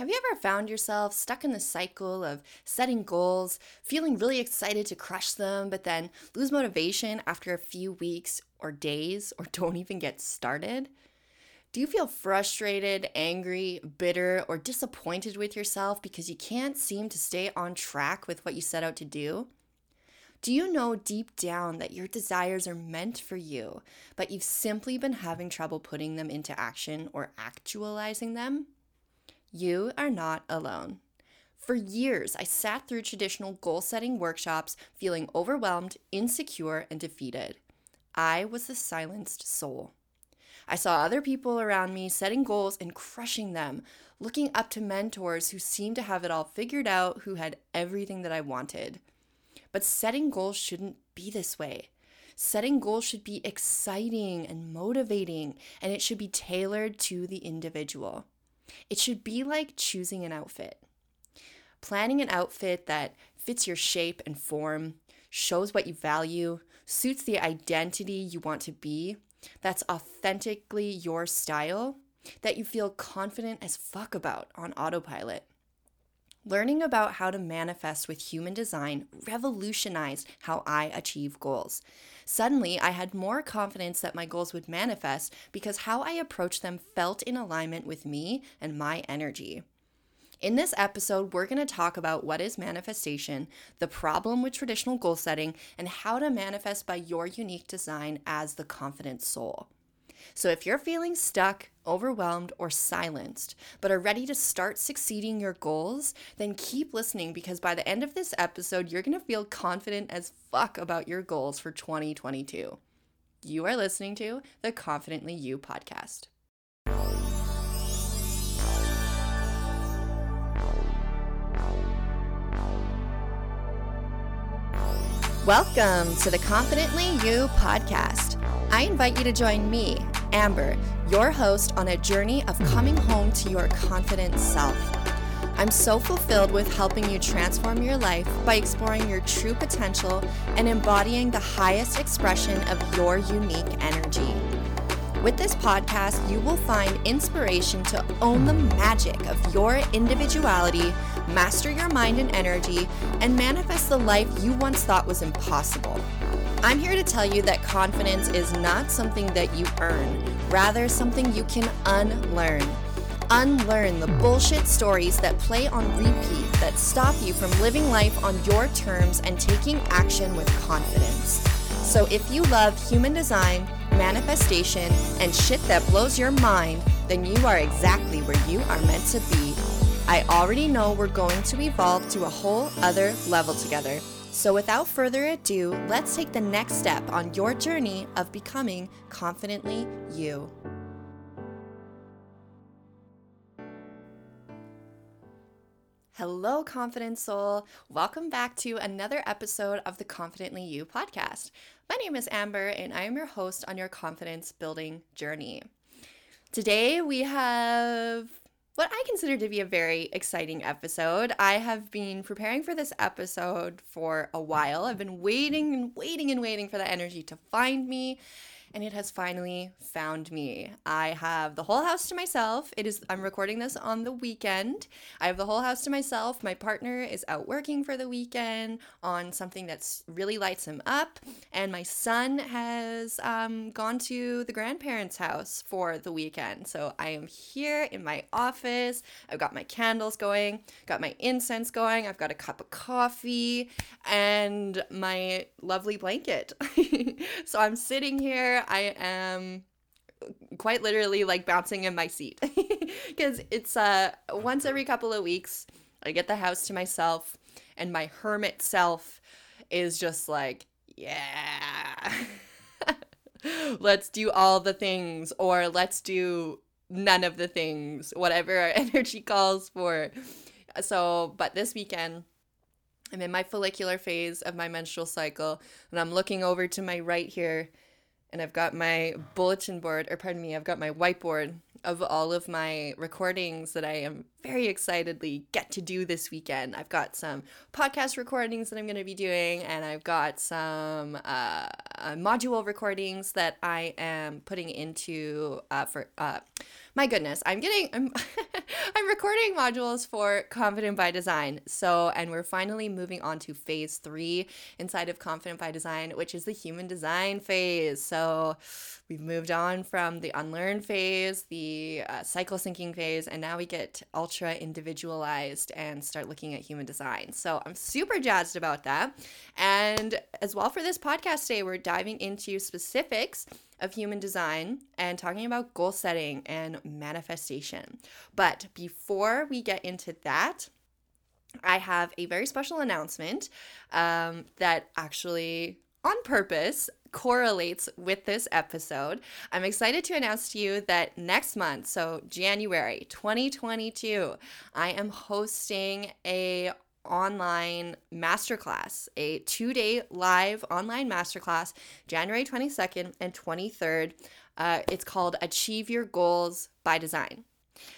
Have you ever found yourself stuck in the cycle of setting goals, feeling really excited to crush them, but then lose motivation after a few weeks or days, or don't even get started? Do you feel frustrated, angry, bitter, or disappointed with yourself because you can't seem to stay on track with what you set out to do? Do you know deep down that your desires are meant for you, but you've simply been having trouble putting them into action or actualizing them? You are not alone. For years, I sat through traditional goal setting workshops feeling overwhelmed, insecure, and defeated. I was the silenced soul. I saw other people around me setting goals and crushing them, looking up to mentors who seemed to have it all figured out, who had everything that I wanted. But setting goals shouldn't be this way. Setting goals should be exciting and motivating, and it should be tailored to the individual. It should be like choosing an outfit. Planning an outfit that fits your shape and form, shows what you value, suits the identity you want to be, that's authentically your style, that you feel confident as fuck about on autopilot. Learning about how to manifest with human design revolutionized how I achieve goals. Suddenly, I had more confidence that my goals would manifest because how I approached them felt in alignment with me and my energy. In this episode, we're going to talk about what is manifestation, the problem with traditional goal setting, and how to manifest by your unique design as the confident soul. So if you're feeling stuck, overwhelmed, or silenced, but are ready to start succeeding your goals, then keep listening because by the end of this episode, you're going to feel confident as fuck about your goals for 2022. You are listening to the Confidently You podcast. Welcome to the Confidently You podcast. I invite you to join me, Amber, your host on a journey of coming home to your confident self. I'm so fulfilled with helping you transform your life by exploring your true potential and embodying the highest expression of your unique energy. With this podcast, you will find inspiration to own the magic of your individuality, master your mind and energy, and manifest the life you once thought was impossible. I'm here to tell you that confidence is not something that you earn, rather, something you can unlearn. Unlearn the bullshit stories that play on repeat that stop you from living life on your terms and taking action with confidence. So, if you love human design, manifestation, and shit that blows your mind, then you are exactly where you are meant to be. I already know we're going to evolve to a whole other level together. So, without further ado, let's take the next step on your journey of becoming confidently you. Hello, Confident Soul. Welcome back to another episode of the Confidently You podcast. My name is Amber, and I am your host on your confidence building journey. Today, we have what I consider to be a very exciting episode. I have been preparing for this episode for a while. I've been waiting and waiting and waiting for the energy to find me and it has finally found me. I have the whole house to myself. It is I'm recording this on the weekend. I have the whole house to myself. My partner is out working for the weekend on something that's really lights him up, and my son has um, gone to the grandparents' house for the weekend. So I am here in my office. I've got my candles going, got my incense going. I've got a cup of coffee and my lovely blanket. so I'm sitting here I am quite literally like bouncing in my seat. Because it's uh once every couple of weeks I get the house to myself and my hermit self is just like yeah let's do all the things or let's do none of the things whatever our energy calls for. So but this weekend I'm in my follicular phase of my menstrual cycle and I'm looking over to my right here and I've got my bulletin board, or pardon me, I've got my whiteboard of all of my recordings that I am very excitedly get to do this weekend. I've got some podcast recordings that I'm going to be doing, and I've got some uh, uh, module recordings that I am putting into uh, for uh, my goodness, I'm getting I'm I'm recording modules for Confident by Design. So, and we're finally moving on to phase 3 inside of Confident by Design, which is the human design phase. So, we've moved on from the unlearn phase, the uh, cycle syncing phase, and now we get ultra individualized and start looking at human design. So, I'm super jazzed about that. And as well for this podcast today, we're diving into specifics of human design and talking about goal setting and manifestation. But before we get into that, I have a very special announcement um, that actually, on purpose, correlates with this episode. I'm excited to announce to you that next month, so January 2022, I am hosting a online masterclass, a two day live online masterclass, January 22nd and 23rd. Uh, it's called Achieve Your Goals by Design.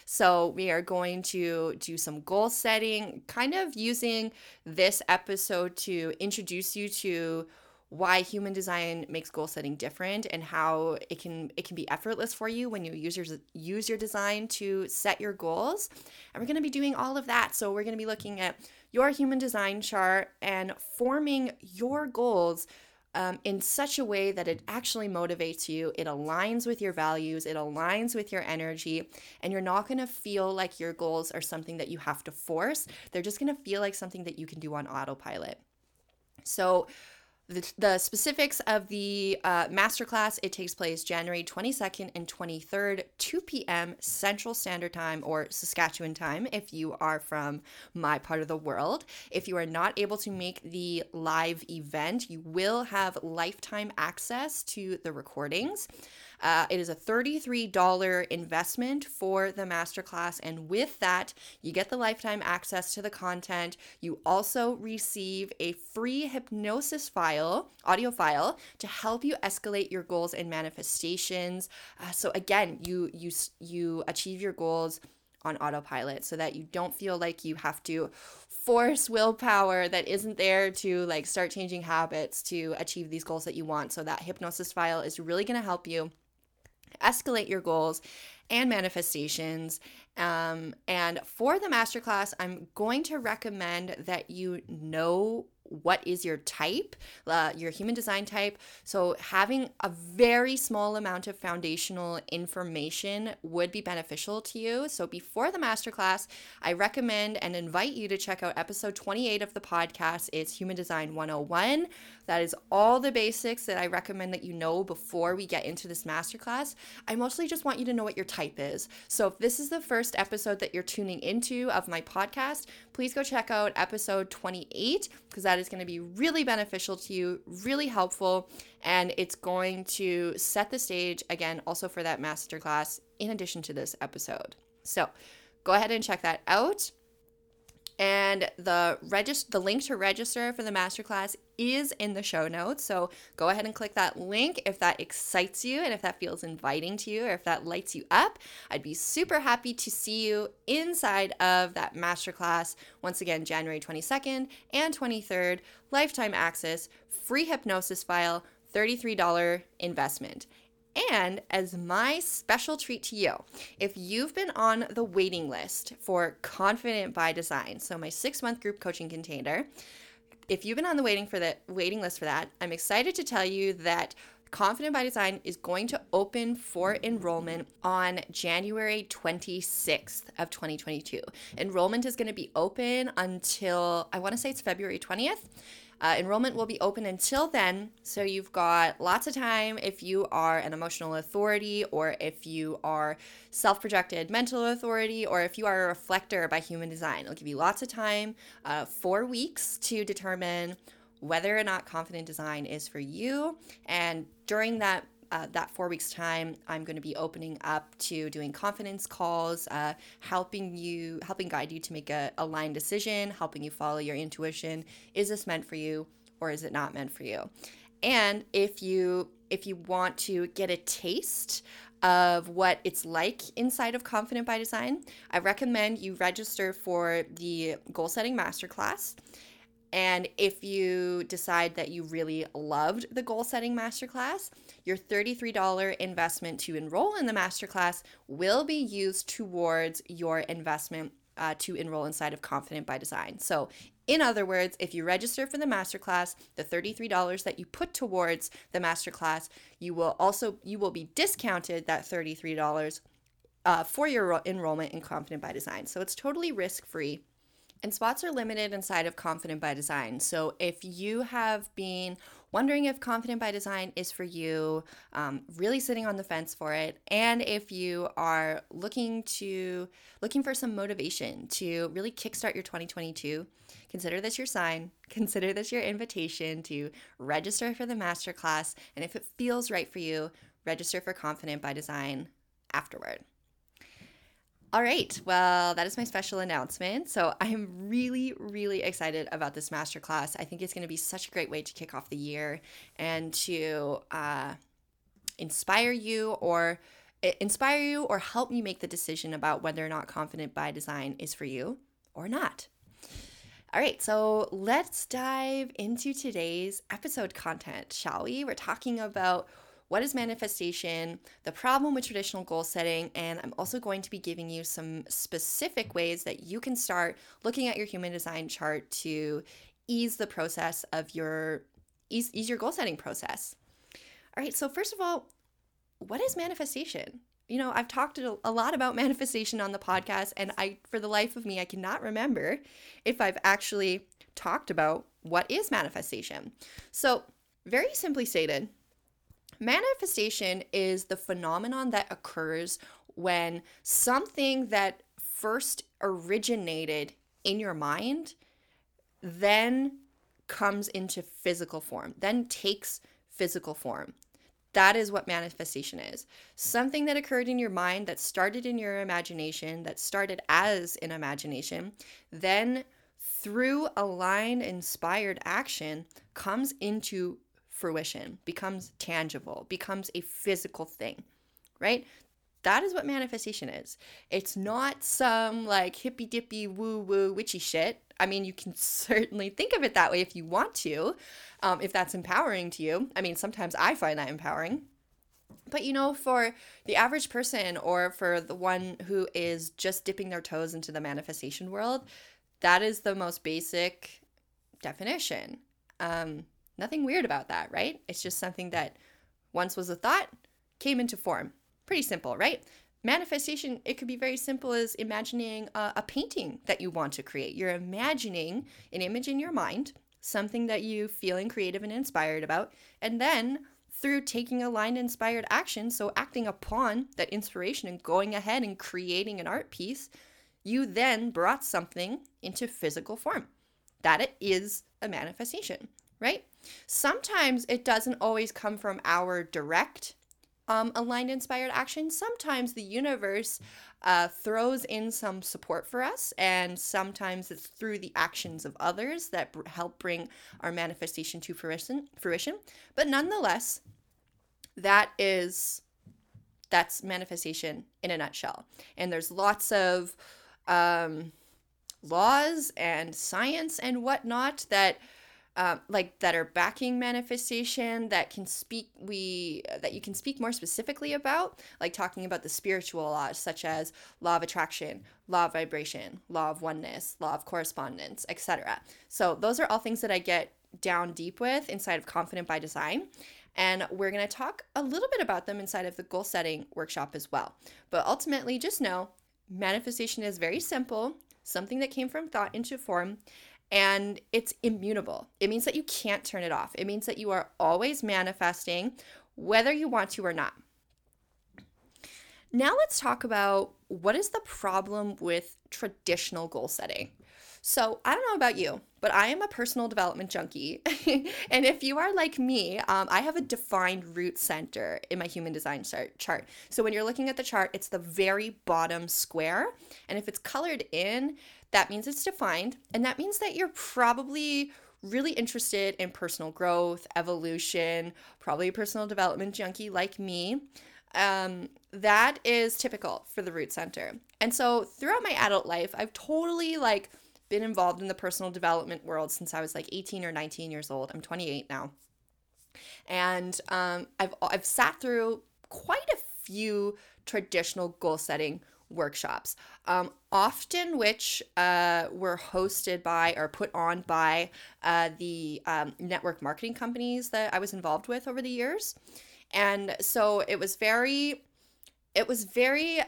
So, we are going to do some goal setting, kind of using this episode to introduce you to why human design makes goal setting different and how it can it can be effortless for you when you use your use your design to set your goals. And we're going to be doing all of that. So we're going to be looking at your human design chart and forming your goals um, in such a way that it actually motivates you, it aligns with your values, it aligns with your energy, and you're not gonna feel like your goals are something that you have to force. They're just gonna feel like something that you can do on autopilot. So, the, specifics of the uh, masterclass it takes place january 22nd and 23rd 2 p.m central standard time or saskatchewan time if you are from my part of the world. If you are not able to make the live event you will have lifetime access to the recordings uh, it is a $33 investment for the masterclass. And with that, you get the lifetime access to the content. You also receive a free hypnosis file, audio file, to help you escalate your goals and manifestations. Uh, so again, you you you achieve your goals on autopilot so that you don't feel like you have to force willpower that isn't there to like start changing habits to achieve these goals that you want. So that hypnosis file is really going to help you escalate your goals and manifestations. Um, and for the masterclass, I'm going to recommend that you know what is your type, uh, your human design type. So, having a very small amount of foundational information would be beneficial to you. So, before the masterclass, I recommend and invite you to check out episode 28 of the podcast. It's Human Design 101. That is all the basics that I recommend that you know before we get into this masterclass. I mostly just want you to know what your type is. So, if this is the first episode that you're tuning into of my podcast, please go check out episode 28 because that is going to be really beneficial to you, really helpful, and it's going to set the stage again also for that masterclass in addition to this episode. So, go ahead and check that out. And the regist- the link to register for the masterclass is in the show notes. So go ahead and click that link if that excites you and if that feels inviting to you or if that lights you up. I'd be super happy to see you inside of that masterclass. Once again, January 22nd and 23rd, lifetime access, free hypnosis file, $33 investment. And as my special treat to you, if you've been on the waiting list for Confident by Design, so my six month group coaching container, if you've been on the waiting for the waiting list for that, I'm excited to tell you that Confident by Design is going to open for enrollment on January 26th of 2022. Enrollment is going to be open until I want to say it's February 20th. Uh, enrollment will be open until then, so you've got lots of time if you are an emotional authority, or if you are self projected mental authority, or if you are a reflector by human design. It'll give you lots of time, uh, four weeks to determine whether or not confident design is for you. And during that uh, that four weeks time i'm going to be opening up to doing confidence calls uh, helping you helping guide you to make a aligned decision helping you follow your intuition. Is this meant for you or is it not meant for you? And if you if you want to get a taste of what it's like inside of confident by design i recommend you register for the goal setting masterclass. And if you decide that you really loved the goal setting masterclass, your $33 investment to enroll in the masterclass will be used towards your investment uh, to enroll inside of Confident by Design. So, in other words, if you register for the masterclass, the $33 that you put towards the masterclass, you will also you will be discounted that $33 uh, for your enrollment in Confident by Design. So it's totally risk free. And spots are limited inside of Confident by Design. So if you have been wondering if Confident by Design is for you, um, really sitting on the fence for it, and if you are looking to looking for some motivation to really kickstart your 2022, consider this your sign. Consider this your invitation to register for the masterclass, and if it feels right for you, register for Confident by Design afterward. All right. Well, that is my special announcement. So I'm really, really excited about this masterclass. I think it's going to be such a great way to kick off the year and to uh, inspire you or inspire you or help you make the decision about whether or not confident by design is for you or not. All right, so let's dive into today's episode content, shall we? We're talking about what is manifestation, the problem with traditional goal setting, and I'm also going to be giving you some specific ways that you can start looking at your human design chart to ease the process of your ease, ease your goal setting process. All right, so first of all, what is manifestation? You know, I've talked a lot about manifestation on the podcast, and I, for the life of me, I cannot remember if I've actually talked about what is manifestation. So, very simply stated, Manifestation is the phenomenon that occurs when something that first originated in your mind then comes into physical form, then takes physical form. That is what manifestation is. Something that occurred in your mind that started in your imagination, that started as an imagination, then through aligned inspired action comes into fruition, becomes tangible, becomes a physical thing, right? That is what manifestation is. It's not some like hippy dippy woo woo witchy shit. I mean, you can certainly think of it that way if you want to, um, if that's empowering to you. I mean, sometimes I find that empowering. But you know, for the average person or for the one who is just dipping their toes into the manifestation world, that is the most basic definition. Um, Nothing weird about that, right? It's just something that once was a thought, came into form. Pretty simple, right? Manifestation, it could be very simple as imagining a, a, painting that you want to create. You're imagining an image in your mind, something that you feeling creative and inspired about, and then through taking aligned inspired action, so acting upon that inspiration and going ahead and creating an art piece, you then brought something into physical form. That is a manifestation right? Sometimes it doesn't always come from our direct um, aligned inspired action. Sometimes the universe uh, throws in some support for us, and sometimes it's through the actions of others that b- help bring our manifestation to fruition. Fruition, but nonetheless, that is that's manifestation in a nutshell. And there's lots of um, laws and science and whatnot that um, like that are backing manifestation that can speak we that you can speak more specifically about like talking about the spiritual laws such as law of attraction law of vibration law of oneness law of correspondence etc so those are all things that i get down deep with inside of confident by design and we're going to talk a little bit about them inside of the goal setting workshop as well. But ultimately just know manifestation is very simple something that came from thought into form and it's immutable. It means that you can't turn it off. It means that you are always manifesting, whether you want to or not. Now, let's talk about what is the problem with traditional goal setting. So, I don't know about you, but I am a personal development junkie. and if you are like me, um, I have a defined root center in my human design chart. So, when you're looking at the chart, it's the very bottom square. And if it's colored in, that means it's defined, and that means that you're probably really interested in personal growth, evolution, probably a personal development junkie like me. Um, that is typical for the root center. And so throughout my adult life, I've totally like been involved in the personal development world since I was like 18 or 19 years old. I'm 28 now. And um, I've, I've sat through quite a few traditional goal setting workshops, um, often which uh, were hosted by or put on by uh, the um, network marketing companies that I was involved with over the years. And so it was very, it was very,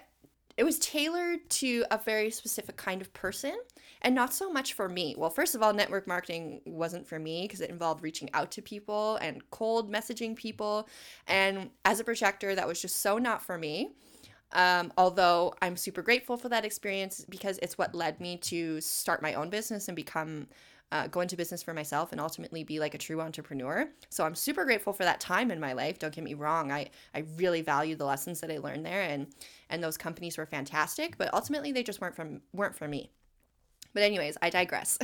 it was tailored to a very specific kind of person and not so much for me. Well, first of all, network marketing wasn't for me because it involved reaching out to people and cold messaging people. And as a projector, that was just so not for me. Um, although I'm super grateful for that experience because it's what led me to start my own business and become uh, go into business for myself and ultimately be like a true entrepreneur. So I'm super grateful for that time in my life. Don't get me wrong. I, I really value the lessons that I learned there and and those companies were fantastic, but ultimately they just weren't from weren't for me. But, anyways, I digress.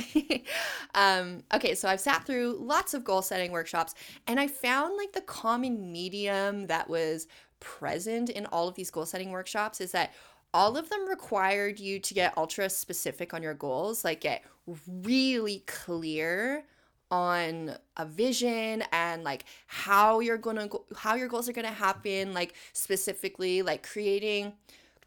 um, okay, so I've sat through lots of goal setting workshops and I found like the common medium that was present in all of these goal setting workshops is that all of them required you to get ultra specific on your goals, like get really clear on a vision and like how you're going to go, how your goals are going to happen, like specifically like creating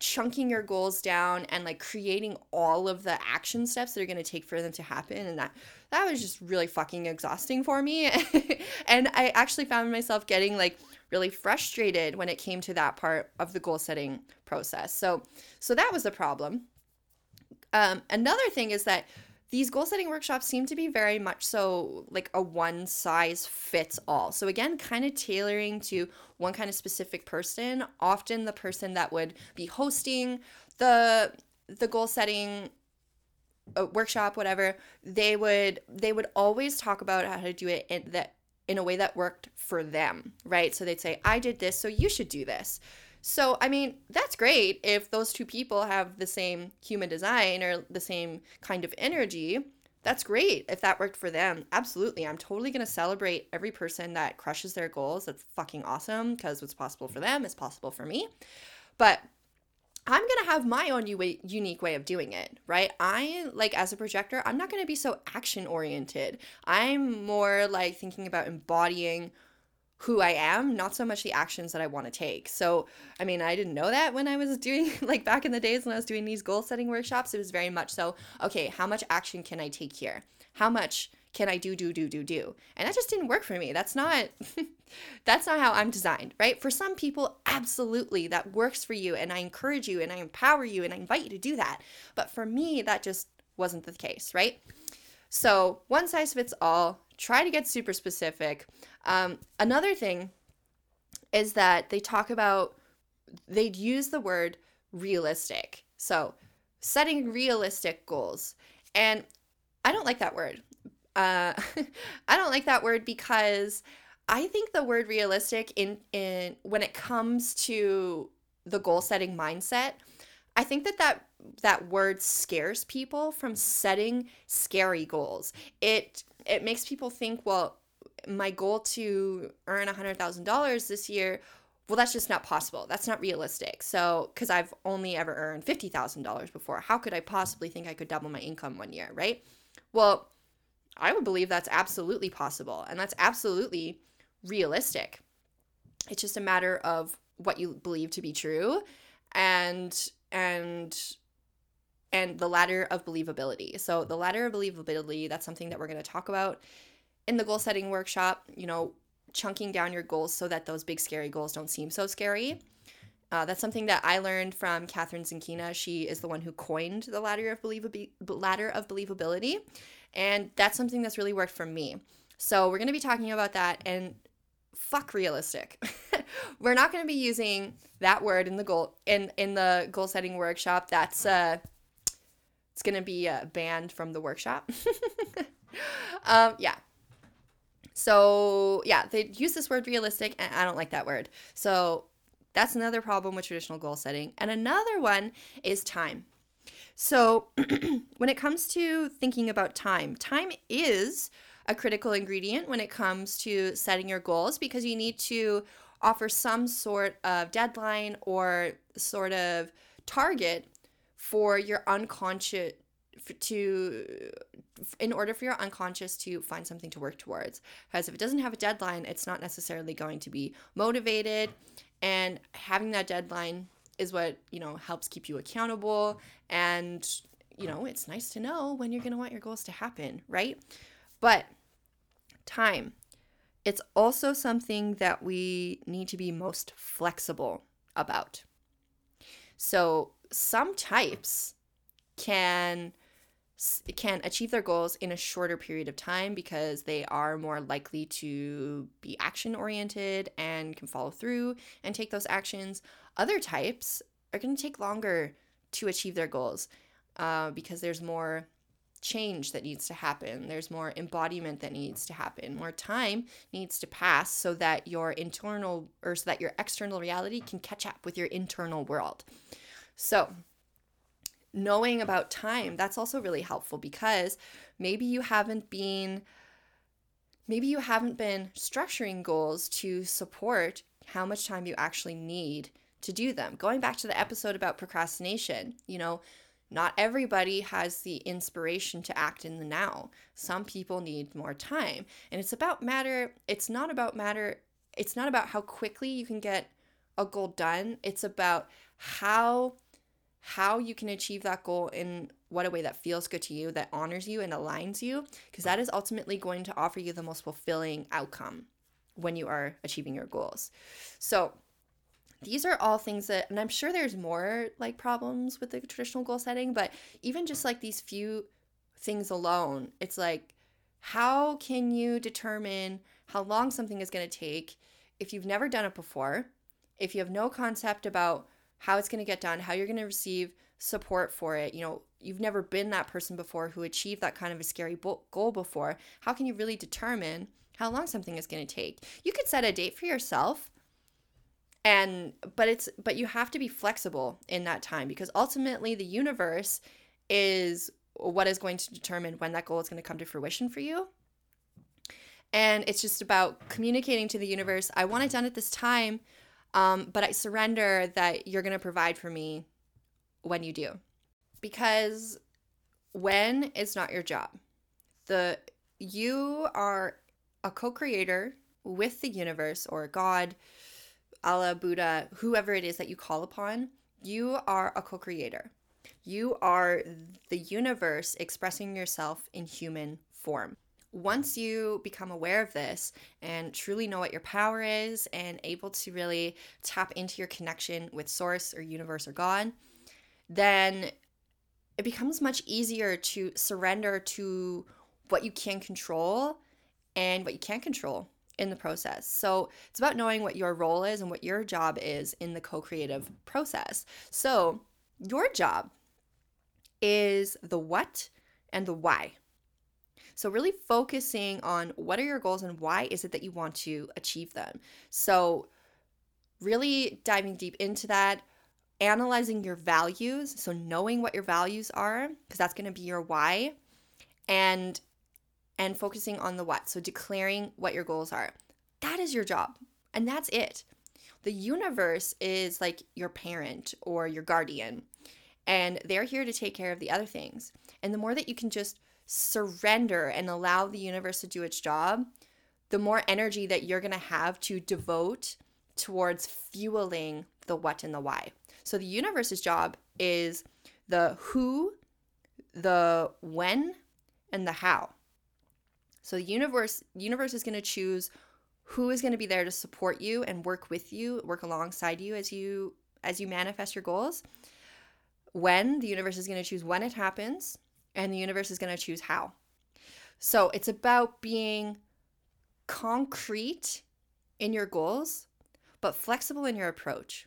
chunking your goals down and like creating all of the action steps that are going to take for them to happen and that that was just really fucking exhausting for me. And i actually found myself getting like really frustrated when it came to that part of the goal setting process. So so that was a problem. Um, another thing is that these goal setting workshops seem to be very much so like a one size fits all. So, again, kind of tailoring to one kind of specific person, often the person that would be hosting the the goal setting uh, workshop whatever they would they would always talk about how to do it in that in a way that worked for them right so they'd say i did this so you should do this so, I mean, that's great if those two people have the same human design or the same kind of energy. That's great if that worked for them. Absolutely. I'm totally going to celebrate every person that crushes their goals. That's fucking awesome because what's possible for them is possible for me. But I'm going to have my own unique way of doing it, right? I, like, as a projector, I'm not going to be so action oriented. I'm more like thinking about embodying who I am, not so much the actions that I want to take. So, I mean, I didn't know that when I was doing, like back in the days when I was doing these goal setting workshops. It was very much so, okay, how much action can I take here? How much can I do, do, do, do, do? And that just didn't work for me. That's not, that's not how I'm designed, right? For some people, absolutely, that works for you. And I encourage you and I empower you and I invite you to do that. But for me, that just wasn't the case, right? So, one size fits all, try to get super specific. Um, another thing is that they talk about, they'd use the word realistic. So, setting realistic goals. And I don't like that word. Uh, I don't like that word because I think the word realistic in in when it comes to the goal setting mindset, I think that that that word scares people from setting scary goals. It it makes people think, well, my goal to earn $100,000 this year, well, that's just not possible. That's not realistic. So, because I've only ever earned $50,000 before, how could I possibly think I could double my income one year, right? Well, I would believe that's absolutely possible and that's absolutely realistic. It's just a matter of what you believe to be true and and and the ladder of believability. So, the ladder of believability, that's something that we're going to talk about in the goal setting workshop, you know, chunking down your goals so that those big scary goals don't seem so scary. Uh, that's something that I learned from Kathrin Zenkina. She is the one who coined the ladder of ladder of believability, and that's something that's really worked for me. So we're going to be talking about that and fuck realistic. we're not going to be using that word in the goal in in the goal setting workshop. That's uh it's going to be uh, banned from the workshop. um yeah. So, yeah, they use this word realistic, and I don't like that word. So, that's another problem with traditional goal setting. And another one is time. So, when it comes to thinking about time, time is a critical ingredient when it comes to setting your goals because you need to offer some sort of deadline or sort of target for your unconscious to in order for your unconscious to find something to work towards. Because if it doesn't have a deadline it's not necessarily going to be motivated. And having that deadline is what you know helps keep you accountable. And you know it's nice to know when you're going to want your goals to happen right? But time. It's also something that we need to be most flexible about. So some types can can achieve their goals in a shorter period of time because they are more likely to be action oriented and can follow through and take those actions. Other types are going to take longer to achieve their goals uh, because there's more change that needs to happen. There's more embodiment that needs to happen. More time needs to pass so that your internal or so that your external reality can catch up with your internal world. So, knowing about time, that's also really helpful because maybe you haven't been maybe you haven't been structuring goals to support how much time you actually need to do them. Going back to the episode about procrastination, you know, not everybody has the inspiration to act in the now. Some people need more time. And it's about matter, it's not about matter, it's not about how quickly you can get a goal done. It's about how how you can achieve that goal in what a way that feels good to you, that honors you and aligns you, because that is ultimately going to offer you the most fulfilling outcome when you are achieving your goals. So, these are all things that, and I'm sure there's more like problems with the traditional goal setting, but even just like these few things alone, it's like, how can you determine how long something is going to take if you've never done it before, if you have no concept about how it's going to get done, how you're going to receive support for it. You know, you've never been that person before who achieved that kind of a scary goal before. How can you really determine how long something is going to take? You could set a date for yourself and but it's but you have to be flexible in that time because ultimately the universe is what is going to determine when that goal is going to come to fruition for you. And it's just about communicating to the universe, I want it done at this time um, but I surrender that you're going to provide for me when you do. Because when it's not your job, the you are a co-creator with the universe or God, Allah, Buddha, whoever it is that you call upon, you are a co-creator. You are the universe expressing yourself in human form once you become aware of this and truly know what your power is and able to really tap into your connection with source or universe or God, then it becomes much easier to surrender to what you can control and what you can't control in the process. So it's about knowing what your role is and what your job is in the co creative process. So your job is the what and the why. So, really focusing on what are your goals and why is it that you want to achieve them. So, really diving deep into that, analyzing your values. So, knowing what your values are, because that's going to be your why, and and focusing on the what. So, declaring what your goals are. That is your job, and that's it. The universe is like your parent or your guardian, and they're here to take care of the other things. And the more that you can just surrender and allow the universe to do its job, the more energy that you're going to have to devote towards fueling the what and the why. So the universe's job is the who, the when, and the how. So the universe universe is going to choose who is going to be there to support you and work with you, work alongside you as you as you manifest your goals. When the universe is going to choose when it happens, and the universe is going to choose how. So it's about being concrete in your goals, but flexible in your approach.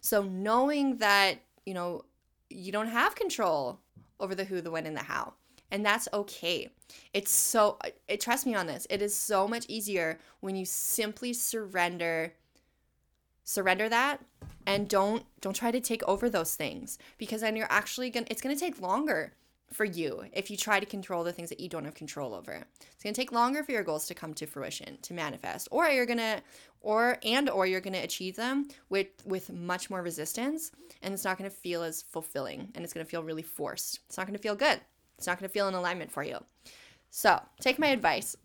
So knowing that, you know, you don't have control over the who, the when, and the how. And that's okay. It's so, it, trust me on this, it is so much easier when you simply surrender surrender that and don't don't try to take over those things because then you're actually to it's to take longer for you if you try to control the things that you don't have control over. It's going to take longer for your goals to come to fruition, to manifest, or you're going to or and or you're going to achieve them with with much more resistance and it's not going to feel as fulfilling and it's going to feel really forced. It's not going to feel good. It's not going to feel in alignment for you. So take my advice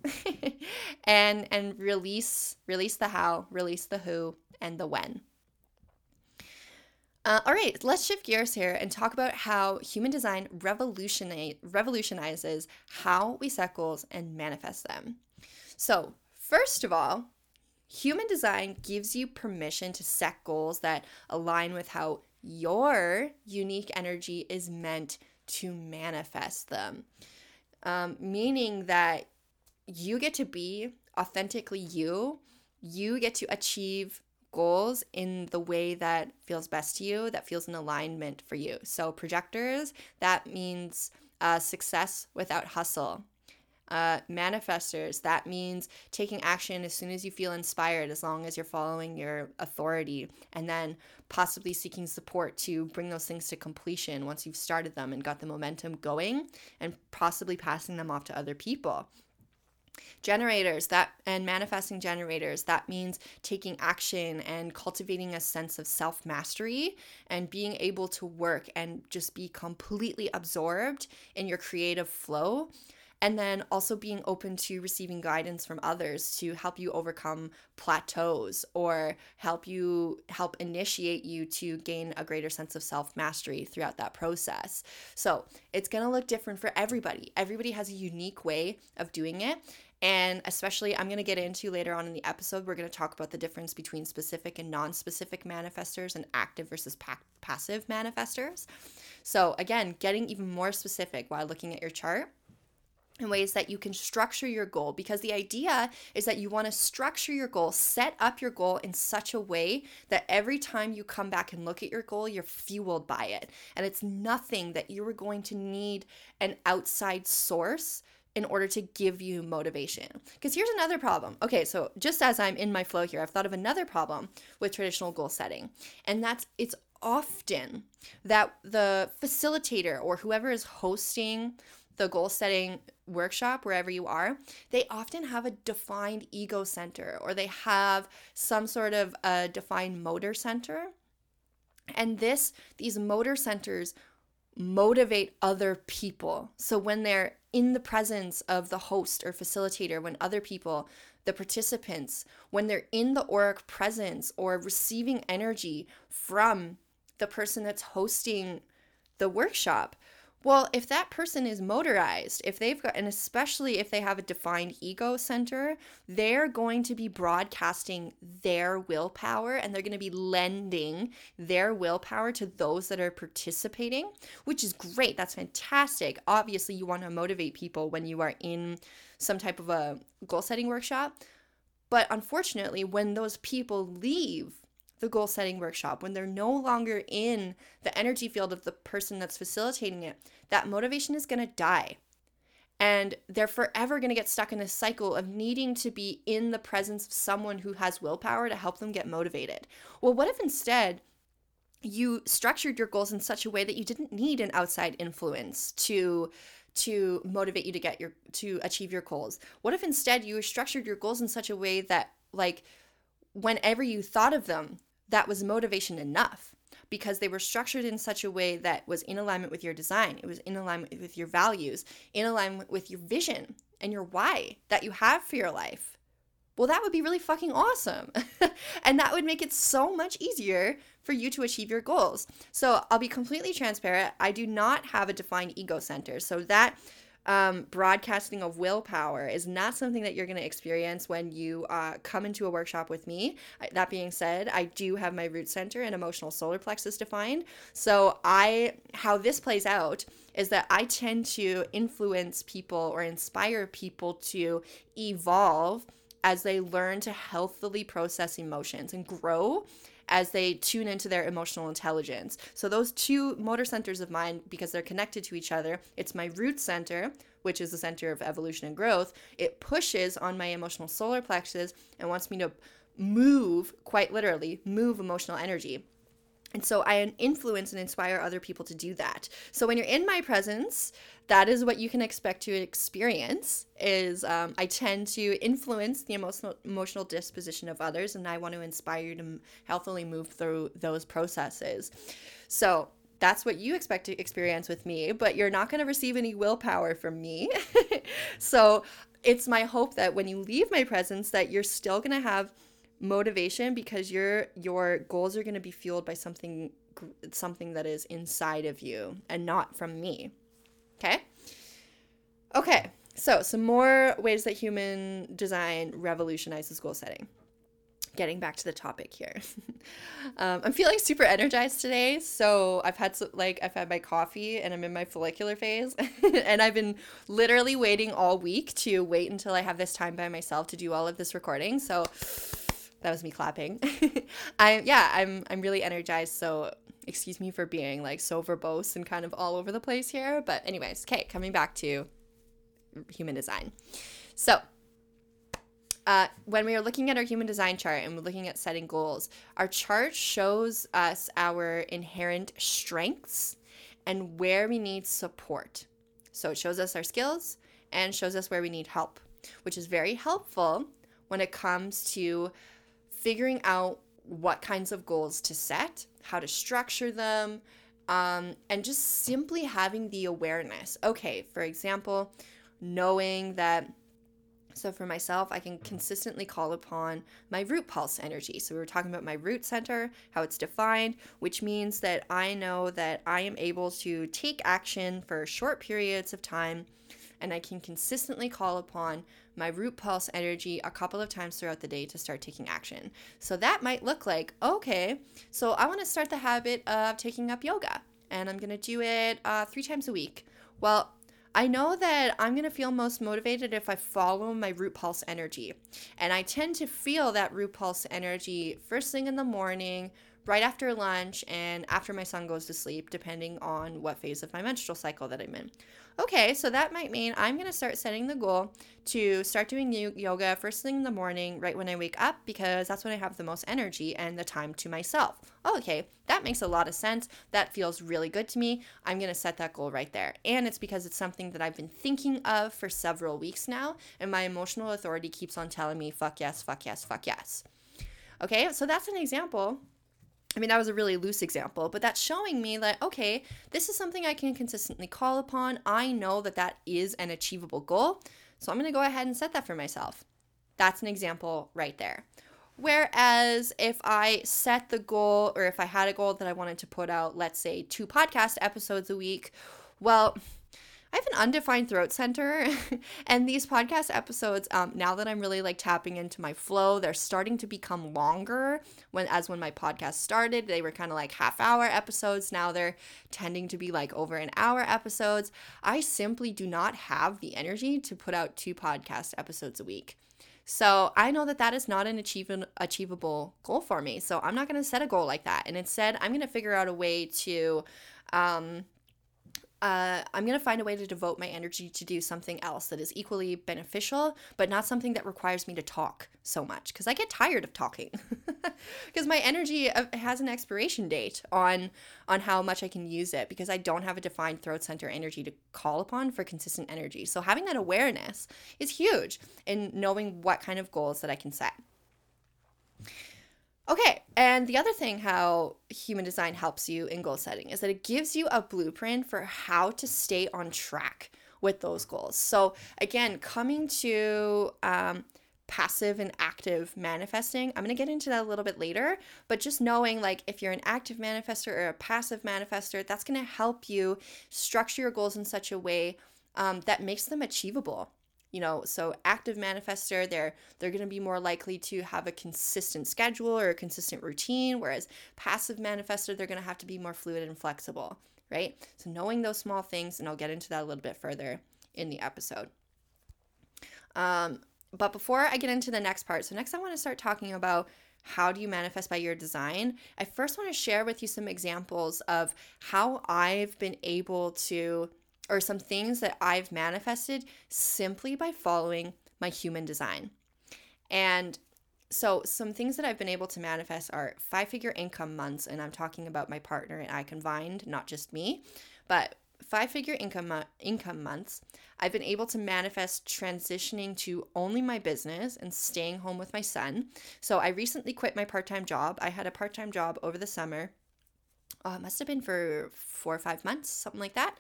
and and release release the how, release the who, and the when. Uh, all right, let's shift gears here and talk about how human design revolutionize, revolutionizes how we set goals and manifest them. So, first of all, human design gives you permission to set goals that align with how your unique energy is meant to manifest them. Um, meaning that you get to be authentically you, you get to achieve goals in the way that feels best to you, that feels in alignment for you. So, projectors, that means uh, success without hustle. Uh, manifestors, that means taking action as soon as you feel inspired, as long as you're following your authority, and then possibly seeking support to bring those things to completion once you've started them and got the momentum going, and possibly passing them off to other people generators that and manifesting generators that means taking action and cultivating a sense of self-mastery and being able to work and just be completely absorbed in your creative flow and then also being open to receiving guidance from others to help you overcome plateaus or help you help initiate you to gain a greater sense of self-mastery throughout that process. So, it's going to look different for everybody. Everybody has a unique way of doing it, and especially, I'm going to get into later on in the episode, we're going to talk about the difference between specific and non specific manifestors and active versus pa- passive manifestors. So, again, getting even more specific while looking at your chart in ways that you can structure your goal because the idea is that you want to structure your goal, set up your goal in such a way that every time you come back and look at your goal, you're fueled by it. And it's nothing that you are going to need an outside source in order to give you motivation. Because here's another problem. Okay, so just as I'm in my flow here, I've thought of another problem with traditional goal setting, and that's it's often that the facilitator or whoever is hosting the goal setting workshop, wherever you are, they often have a defined ego center or they have some sort of a defined motor center. And this, these motor centers motivate other people. So when they're in the presence of the host or facilitator, when other people, the participants, when they're in the auric presence or receiving energy from the person that's hosting the workshop, well, if that person is motorized, if they've got, and especially if they have a defined ego center, they're going to be broadcasting their willpower and they're going to be lending their willpower to those that are participating, which is great. That's fantastic. Obviously, you want to motivate people when you are in some type of a goal setting workshop. But unfortunately, when those people leave the goal setting workshop, when they're no longer in the energy field of the person that's facilitating it, that motivation is going to die. And they're forever going to get stuck in this cycle of needing to be in the presence of someone who has willpower to help them get motivated. Well, what if instead you structured your goals in such a way that you didn't need an outside influence to to motivate you to get your to achieve your goals? What if instead you structured your goals in such a way that like whenever you thought of them, that was motivation enough because they were structured in such a way that was in alignment with your design. It was in alignment with your values, in alignment with your vision and your why that you have for your life. Well, that would be really fucking awesome. and that would make it so much easier for you to achieve your goals. So, I'll be completely transparent. I do not have a defined ego center. So, that um, broadcasting of willpower is not something that you're going to experience when you uh, come into a workshop with me. That being said, I do have my root center and emotional solar plexus defined. So I, how this plays out is that I tend to influence people or inspire people to evolve as they learn to healthily process emotions and grow as they tune into their emotional intelligence. So, those two motor centers of mine, because they're connected to each other, it's my root center, which is the center of evolution and growth. It pushes on my emotional solar plexus and wants me to move, quite literally, move emotional energy. And so I influence and inspire other people to do that. So when you're in my presence, that is what you can expect to experience is um, I tend to influence the emotional emotional disposition of others and I want to inspire you to healthily move through those processes. So that's what you expect to experience with me, but you're not going to receive any willpower from me. so it's my hope that when you leave my presence that you're still going to have motivation because your your goals are going to be fueled by something something that is inside of you and not from me. Okay? Okay. So, some more ways that human design revolutionizes goal setting getting back to the topic here. um, I'm feeling super energized today. So I've had like I've had my coffee and I'm in my follicular phase, and I've been literally waiting all week to wait until I have this time by myself to do all of this recording. So that was me clapping. I yeah, I'm I'm really energized. So excuse me for being like so verbose and kind of all over the place here. But anyways, okay, coming back to human design. So uh, when we are looking at our human design chart and we're looking at setting goals, our chart shows us our inherent strengths and where we need support. So it shows us our skills and shows us where we need help, which is very helpful when it comes to figuring out what kinds of goals to set, how to structure them, um, and just simply having the awareness. Okay, for example, knowing that so for myself, I can consistently call upon my root pulse energy. So we were talking about my root center, how it's defined, which means that I know that I am able to take action for short periods of time and I can consistently call upon my root pulse energy a couple of times throughout the day to start taking action. So that might look like, okay, so I want to start the habit of taking up yoga and I'm going to do it uh, three times a week. Well, I know that I'm going to feel most motivated if I follow my root pulse energy. And I tend to feel that root pulse energy first thing in the morning, right after lunch, and after my son goes to sleep, depending on what phase of my menstrual cycle that I'm in. Okay, so that might mean I'm going to start setting the goal to start doing yoga first thing in the morning, right when I wake up, because that's when I have the most energy and the time to myself. Oh, okay, that makes a lot of sense. That feels really good to me. I'm going to set that goal right there. And it's because it's something that I've been thinking of for several weeks now, and my emotional authority keeps on telling me, fuck yes, fuck yes, fuck yes. Okay, so that's an example I mean, that was a really loose example, but that's showing me that, okay, this is something I can consistently call upon. I know that that is an achievable goal. So I'm going to go ahead and set that for myself. That's an example right there. Whereas if I set the goal or if I had a goal that I wanted to put out, let's say two podcast episodes a week, well, I have an undefined throat center, and these podcast episodes, um, now that I'm really like tapping into my flow, they're starting to become longer. When as when my podcast started, they were kind of like half hour episodes. Now they're tending to be like over an hour episodes. I simply do not have the energy to put out two podcast episodes a week. So I know that that is not an achievable achievable goal for me. So I'm not going to set a goal like that, and instead I'm going to figure out a way to um, uh, I'm going to find a way to devote my energy to do something else that is equally beneficial, but not something that requires me to talk so much because I get tired of talking. Because my energy uh, has an expiration date on on how much I can use it because I don't have a defined throat center energy to call upon for consistent energy. So having that awareness is huge in knowing what kind of goals that I can set. Okay, and the other thing how human design helps you in goal setting is that it gives you a blueprint for how to stay on track with those goals. So, again, coming to um, passive and active manifesting, I'm to get into that a little bit later, but just knowing like if you're an active manifester or a passive manifester, that's to help you structure your goals in such a way um, that makes them achievable you know so active manifester they're they're going to be more likely to have a consistent schedule or a consistent routine whereas passive manifester they're going to have to be more fluid and flexible right so knowing those small things and i'll get into that a little bit further in the episode um, but before i get into the next part so next i want to start talking about how do you manifest by your design? I first want to share with you some examples of how I've been able to or some things that I've manifested simply by following my human design. And so, some things that I've been able to manifest are five figure income months, and I'm talking about my partner and I combined, not just me, but five figure income income months. I've been able to manifest transitioning to only my business and staying home with my son. So, I recently quit my part time job. I had a part time job over the summer uh, it must have been for four or five months, something like that.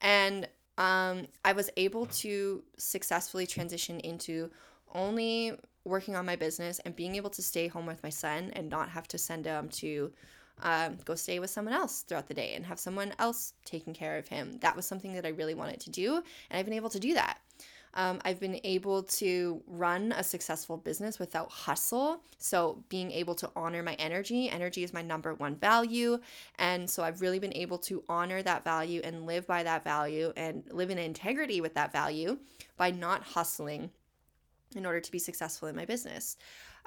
And um, I was able to successfully transition into only working on my business and being able to stay home with my son and not have to send him to um, go stay with someone else throughout the day and have someone else taking care of him. That was something that I really wanted to do, and I've been able to do that. Um, I've been able to run a successful business without hustle. So, being able to honor my energy, energy is my number one value. And so, I've really been able to honor that value and live by that value and live in integrity with that value by not hustling in order to be successful in my business.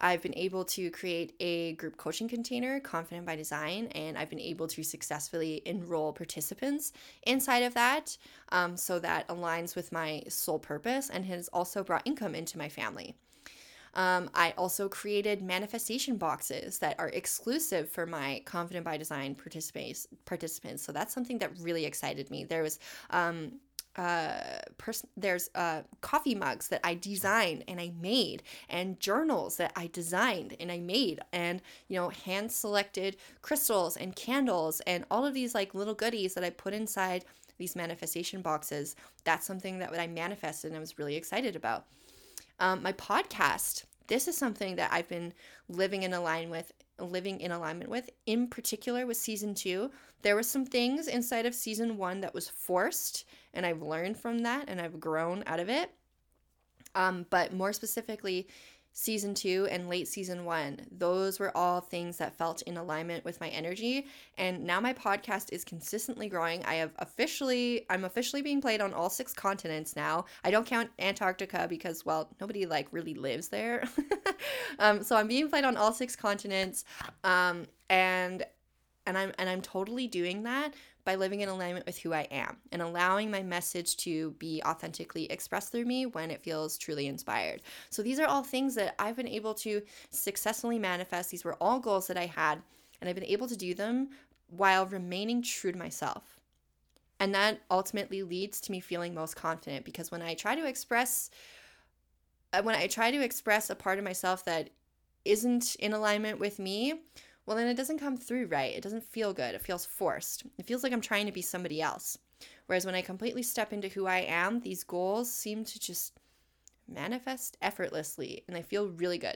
I've been able to create a group coaching container, Confident by Design, and I've been able to successfully enroll participants inside of that. Um, so that aligns with my soul purpose and has also brought income into my family. Um, I also created manifestation boxes that are exclusive for my Confident by Design participants. Participants, so that's something that really excited me. There was um, uh person there's uh coffee mugs that I designed and I made and journals that I designed and I made and you know hand selected crystals and candles and all of these like little goodies that I put inside these manifestation boxes. That's something that I manifested and I was really excited about. Um, my podcast this is something that I've been living in alignment with living in alignment with. In particular with season 2 there were some things inside of season 1 that was forced and I've learned from that and I've grown out of it. Um, but more specifically season two and late season one. Those were all things that felt in alignment with my energy. And now my podcast is consistently growing. I have officially, I'm officially being played on all six continents now. I don't count Antarctica because, well, nobody like really lives there. um, so I'm being played on all six continents. Um, and and I'm and I'm totally doing that by living in alignment with who I am and allowing my message to be authentically expressed through me when it feels truly inspired. So these are all things that I've been able to successfully manifest. These were all goals that I had, and I've been able to do them while remaining true to myself. And that ultimately leads to me feeling most confident because when I try to express uh, when I try to express a part of myself that isn't in alignment with me, well, then it doesn't come through right. It doesn't feel good. It feels forced. It feels like I'm trying to be somebody else. Whereas when I completely step into who I am, these goals seem to just manifest effortlessly and they feel really good.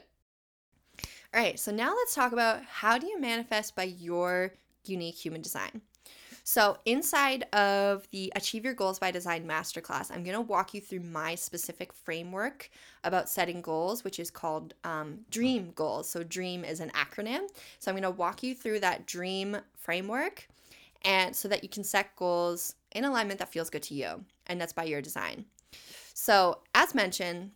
All right, so now let's talk about how do you manifest by your unique human design. So, inside of the Achieve Your Goals by Design Masterclass, I'm going to walk you through my specific framework about setting goals, which is called um, DREAM Goals. So, DREAM is an acronym. So, I'm going to walk you through that DREAM framework and so that you can set goals in alignment that feels good to you, and that's by your design. So, as mentioned,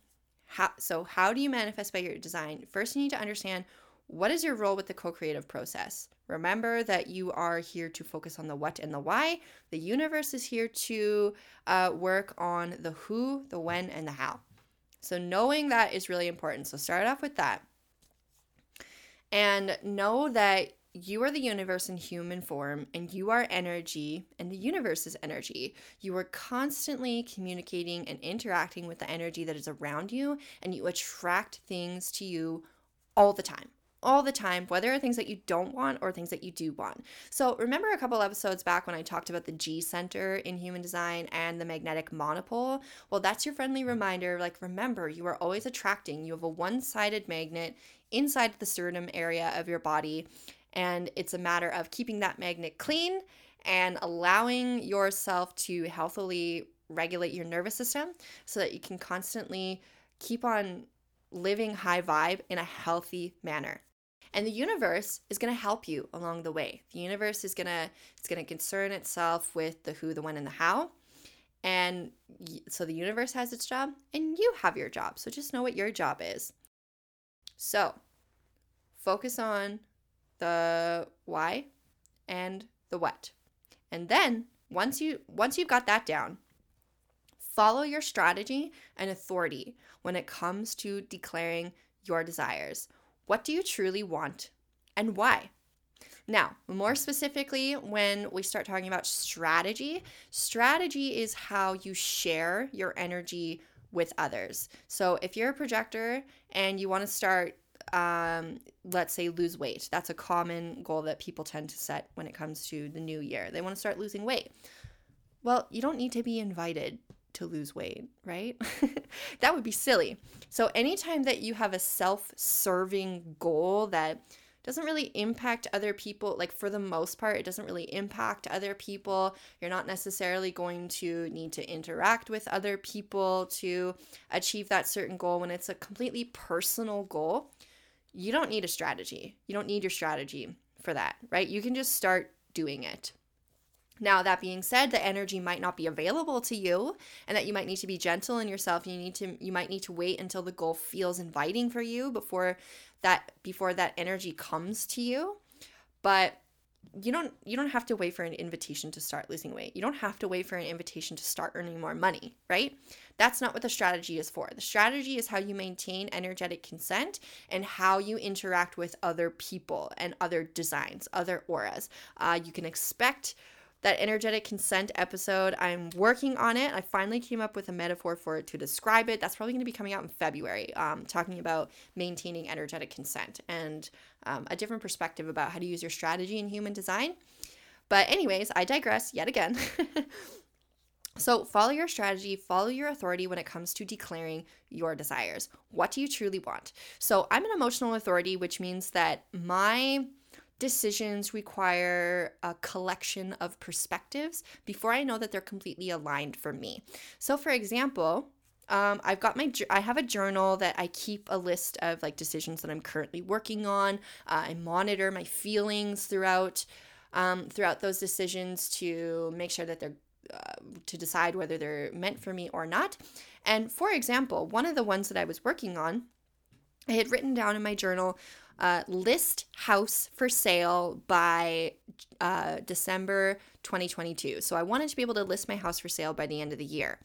how, so how do you manifest by your design? First, you need to understand what is your role with the co creative process? Remember that you are here to focus on the what and the why. The universe is here to uh, work on the who, the when, and the how. So, knowing that is really important. So, start off with that. And know that you are the universe in human form, and you are energy, and the universe is energy. You are constantly communicating and interacting with the energy that is around you, and you attract things to you all the time all the time, whether things that you don't want or things that you do want. So, remember a couple episodes back when I talked about the G center in human design and the magnetic monopole? Well, that's your friendly reminder. Like, remember, you are always attracting. You have a one sided magnet inside the sternum area of your body, and it's a matter of keeping that magnet clean and allowing yourself to healthily regulate your nervous system so that you can constantly keep on living high vibe in a healthy manner and the universe is going to help you along the way. The universe is going to it's going to concern itself with the who the when and the how. And so the universe has its job and you have your job. So just know what your job is. So focus on the why and the what. And then once you once you've got that down follow your strategy and authority when it comes to declaring your desires what do you truly want and why? Now, more specifically, when we start talking about strategy, strategy is how you share your energy with others. So, if you're a projector and you want to start um, let's say, lose weight. That's a common goal that people tend to set when it comes to the new year. They want to start losing weight. Well, you don't need to be invited to lose weight, right? that would be silly. So, anytime that you have a self serving goal that doesn't really impact other people, like for the most part, it doesn't really impact other people. You're not necessarily going to need to interact with other people to achieve that certain goal when it's a completely personal goal. You don't need a strategy. You don't need your strategy for that, right? You can just start doing it. Now, that being said, the energy might not be available to you and that you might need to be gentle in yourself. You need to you might need to wait until the goal feels inviting for you before that before that energy comes to you. But you don't you don't have to wait for an invitation to start losing weight. You don't have to wait for an invitation to start earning more money, right? That's not what the strategy is for. The strategy is how you maintain energetic consent and how you interact with other people and other designs, other auras. Uh, you can expect that energetic consent episode. I'm working on it. I finally came up with a metaphor for it to describe it. That's probably going to be coming out in February, um, talking about maintaining energetic consent and um, a different perspective about how to use your strategy in human design. But, anyways, I digress yet again. So, follow your strategy, follow your authority when it comes to declaring your desires. What do you truly want? So, I'm an emotional authority, which means that my decisions require a collection of perspectives before I know that they're completely aligned for me. So, for example, um, I've got my I have a journal that I keep a list of like decisions that I'm currently working on. Uh, I monitor my feelings throughout um, throughout those decisions to make sure that they're uh, to decide whether they're meant for me or not. And for example, one of the ones that I was working on, I had written down in my journal uh, list house for sale by uh, December 2022. So I wanted to be able to list my house for sale by the end of the year.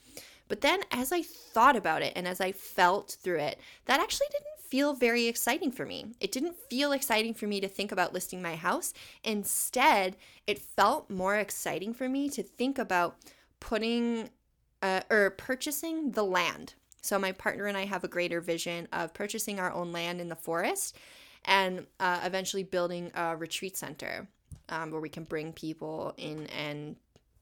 But then as I thought about it and as I felt through it, that actually didn't feel very exciting for me. It didn't feel exciting for me to think about listing my house. Instead, it felt more exciting for me to think about putting uh, or purchasing the land. So, my partner and I have a greater vision of purchasing our own land in the forest and uh, eventually building a retreat center um, where we can bring people in and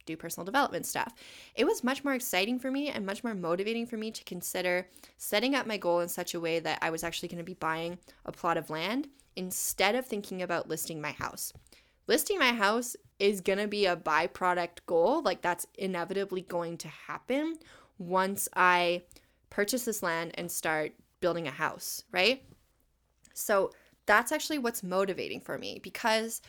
do personal development stuff. It was much more exciting for me and much more motivating for me to consider setting up my goal in such a way that I was actually going to be buying a plot of land instead of thinking about listing my house. Listing my house is going to be a byproduct goal, like that's inevitably going to happen once I purchase this land and start building a house, right? So that's actually what's motivating for me because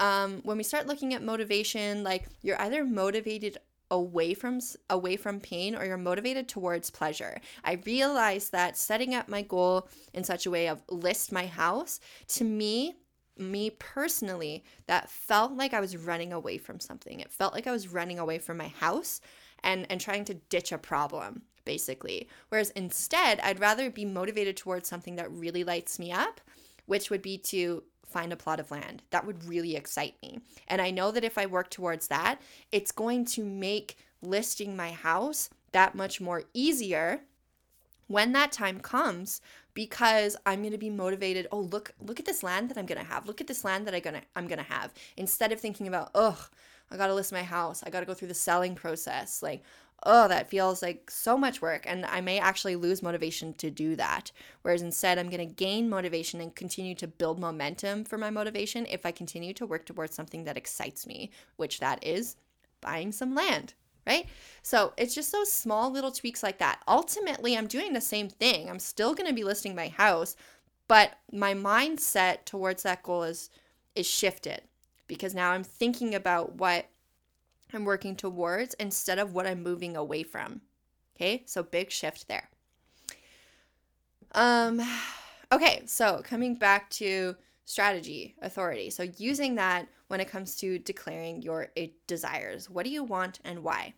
um, when we start looking at motivation, like you're either motivated away from away from pain or you're motivated towards pleasure. I realized that setting up my goal in such a way of list my house to me me personally that felt like I was running away from something. It felt like I was running away from my house and and trying to ditch a problem basically. Whereas instead, I'd rather be motivated towards something that really lights me up which would be to find a plot of land. That would really excite me. And I know that if I work towards that, it's going to make listing my house that much more easier when that time comes because I'm going to be motivated. Oh, look look at this land that I'm going to have. Look at this land that I gonna I'm going to have instead of thinking about, "Ugh, I got to list my house. I got to go through the selling process." Like, oh, that feels like so much work. And I may actually lose motivation to do that. Whereas instead, I'm going to gain motivation and continue to build momentum for my motivation if I continue to work towards something that excites me, which that is buying some land. Right? So it's just those small little tweaks like that. Ultimately, I'm doing the same thing. I'm still going to be listing my house, but my mindset towards that goal is is shifted because now I'm thinking about what I'm working towards instead of what I'm moving away from. Okay, so big shift there. Um, okay, so coming back to strategy, authority. So using that when it comes to declaring your desires. What do you want and why?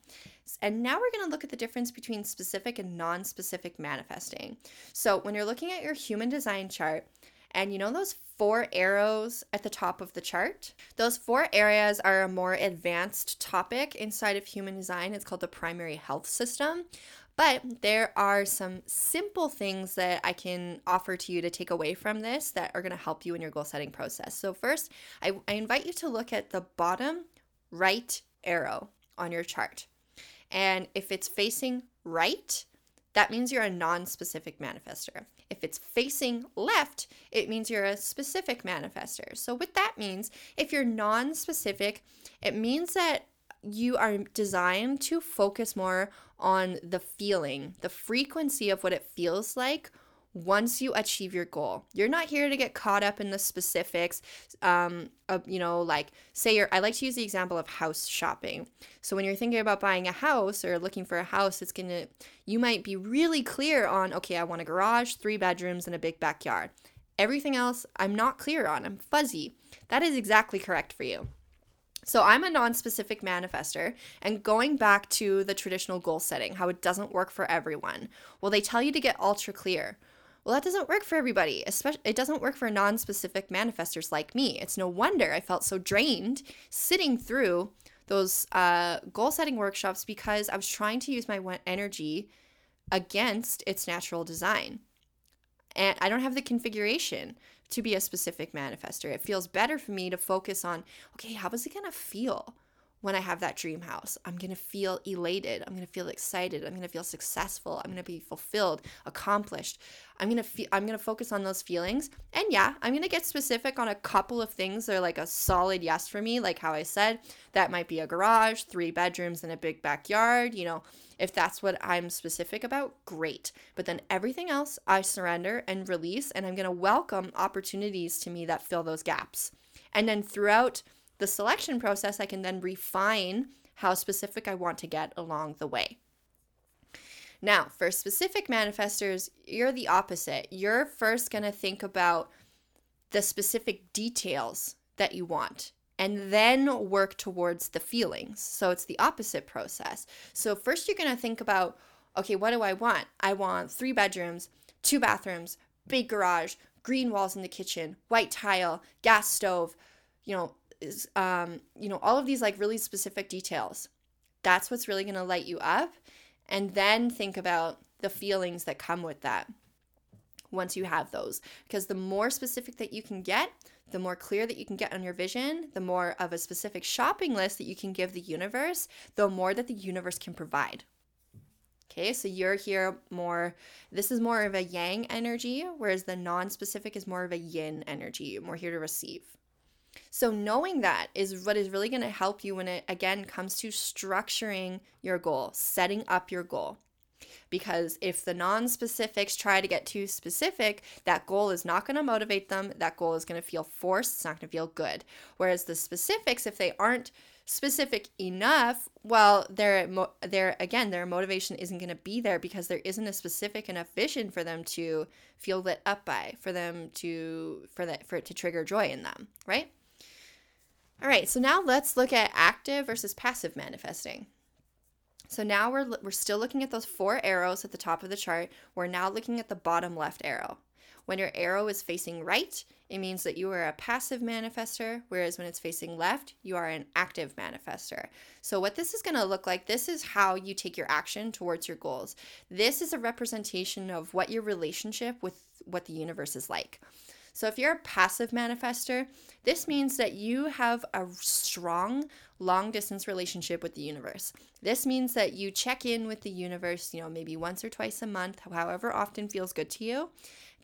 And now we're going to look at the difference between specific and non specific manifesting. So, when you're looking at your human design chart, and you know those four arrows at the top of the chart? Those four areas are a more advanced topic inside of human design. It's called the primary health system. But there are some simple things that I can offer to you to take away from this that are going to help you in your goal setting process. So, first, I, I invite you to look at the bottom right arrow on your chart. And if it's facing right, that means you're a non specific manifester. If it's facing left, it means you're a specific manifester. So, what that means, if you're non specific, it means that you are designed to focus more on the feeling, the frequency of what it feels like once you achieve your goal. You're not here to get caught up in the specifics. Um, of, you know, like say you're, I like to use the example of house shopping. So when you're thinking about buying a house or looking for a house, it's gonna, you might be really clear on, okay, I want a garage, three bedrooms, and a big backyard. Everything else, I'm not clear on. I'm fuzzy. That is exactly correct for you. So I'm a non-specific manifester and going back to the traditional goal setting, how it doesn't work for everyone. Well, they tell you to get ultra clear. Well, that doesn't work for everybody. Especially it doesn't work for non-specific manifestors like me. It's no wonder I felt so drained sitting through those uh, goal setting workshops because I was trying to use my energy against its natural design. And I don't have the configuration to be a specific manifester. It feels better for me to focus on okay, how is it going to feel? When I have that dream house. I'm going to feel elated. I'm going to feel excited. I'm going to feel successful. I'm going to be fulfilled, accomplished. I'm going to feel I'm going to focus on those feelings. And yeah, I'm going to get specific on a couple of things that are like a solid yes for me, like how I said, that might be a garage, three bedrooms and a big backyard, you know. If that's what I'm specific about, great. But then everything else I surrender and release and I'm going to welcome opportunities to me that fill those gaps. And then throughout the selection process, I can then refine how specific I want to get along the way. Now, for specific manifestors, you're the opposite. You're first going to think about the specific details that you want and then work towards the feelings. So it's the opposite process. So, first, you're going to think about okay, what do I want? I want three bedrooms, two bathrooms, big garage, green walls in the kitchen, white tile, gas stove, you know, is um, you know all of these like really specific details. That's what's really going to light you up and then think about the feelings that come with that once you have those. Because the more specific that you can get the more clear that you can get on your vision the more of a specific shopping list that you can give the universe the more that the universe can provide. Okay, so you're here more, this is more of a yang energy, whereas the non specific is more of a yin energy, more here to receive. So, knowing that is what is really going to help you when it again comes to structuring your goal, setting up your goal. Because if the non specifics try to get too specific, that goal is not going to motivate them. That goal is going to feel forced. It's not going to feel good. Whereas the specifics, if they aren't specific enough, well, their their again their motivation isn't going to be there because there isn't a specific enough vision for them to feel lit up by, for them to for that for it to trigger joy in them, right? All right, so now let's look at active versus passive manifesting. So now we're, we're still looking at those four arrows at the top of the chart. We're now looking at the bottom left arrow. When your arrow is facing right, it means that you are a passive manifester, whereas when it's facing left, you are an active manifester. So, what this is going to look like, this is how you take your action towards your goals. This is a representation of what your relationship with what the universe is like. So, if you're a passive manifester, this means that you have a strong long distance relationship with the universe. This means that you check in with the universe, you know, maybe once or twice a month, however often feels good to you,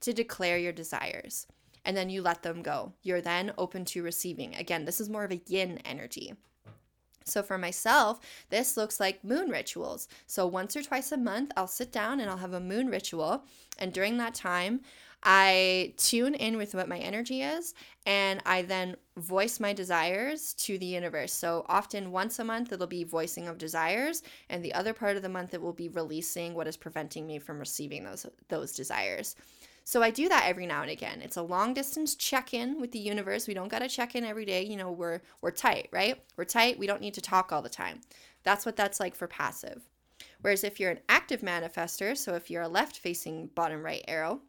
to declare your desires. And then you let them go. You're then open to receiving. Again, this is more of a yin energy. So for myself, this looks like moon rituals. So once or twice a month, I'll sit down and I'll have a moon ritual. And during that time, I tune in with what my energy is and I then voice my desires to the universe. So often once a month it'll be voicing of desires and the other part of the month it will be releasing what is preventing me from receiving those those desires. So I do that every now and again. It's a long distance check-in with the universe. We don't got to check in every day. You know, we're we're tight, right? We're tight. We don't need to talk all the time. That's what that's like for passive. Whereas if you're an active manifester, so if you're a left facing bottom right arrow,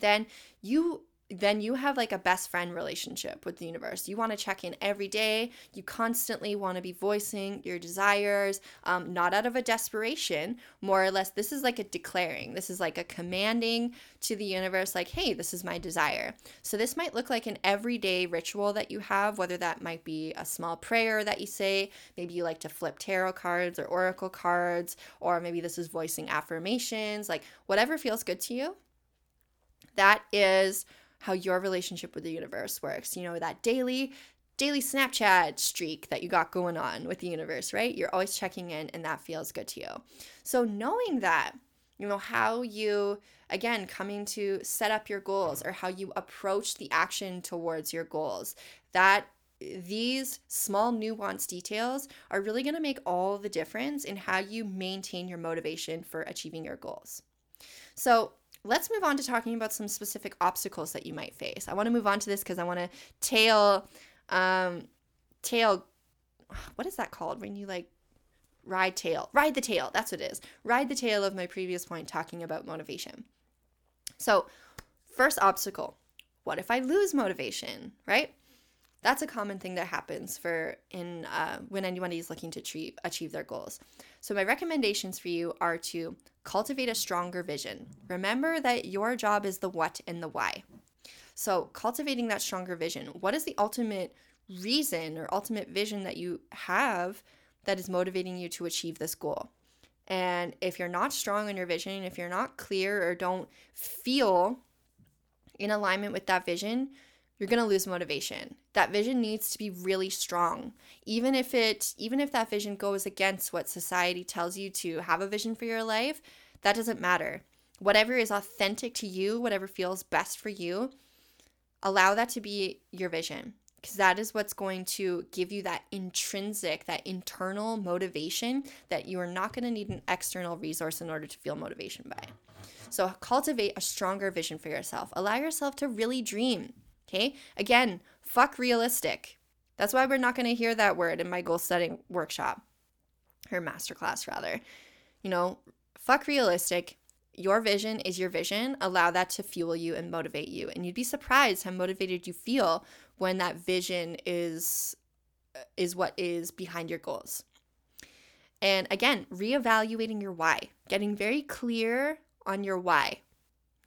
then you then you have like a best friend relationship with the universe. You want to check in every day. You constantly want to be voicing your desires, um, not out of a desperation, more or less. This is like a declaring. This is like a commanding to the universe, like, hey, this is my desire. So this might look like an everyday ritual that you have, whether that might be a small prayer that you say. Maybe you like to flip tarot cards or oracle cards, or maybe this is voicing affirmations, like whatever feels good to you. That is how your relationship with the universe works. You know, that daily daily Snapchat streak that you got going on with the universe, right? You're always checking in and that feels good to you. So knowing that, you know, how you again coming to set up your goals or how you approach the action towards your goals, that these small nuanced details are really going to make all the difference in how you maintain your motivation for achieving your goals. So, let's move on to talking about some specific obstacles that you might face. I want to move on to this because I want to tail, um, tail, what is that called when you like ride tail? Ride the tail. That's what it is. Ride the tail of my previous point talking about motivation. So, first obstacle what if I lose motivation, right? That's a common thing that happens for in uh, when anybody is looking to achieve, achieve their goals. So my recommendations for you are to cultivate a stronger vision. Remember that your job is the what and the why. So, cultivating that stronger vision. What is the ultimate reason or ultimate vision that you have that is motivating you to achieve this goal? And if you're not strong in your vision, if you're not clear or don't feel in alignment with that vision, you're going to lose motivation. That vision needs to be really strong. Even if it even if that vision goes against what society tells you to have a vision for your life, that doesn't matter. Whatever is authentic to you, whatever feels best for you, allow that to be your vision because that is what's going to give you that intrinsic, that internal motivation that you are not going to need an external resource in order to feel motivation by. So, cultivate a stronger vision for yourself. Allow yourself to really dream. Okay. Again, fuck realistic. That's why we're not going to hear that word in my goal setting workshop or masterclass, rather. You know, fuck realistic. Your vision is your vision. Allow that to fuel you and motivate you. And you'd be surprised how motivated you feel when that vision is uh, is what is behind your goals. And again, reevaluating your why, getting very clear on your why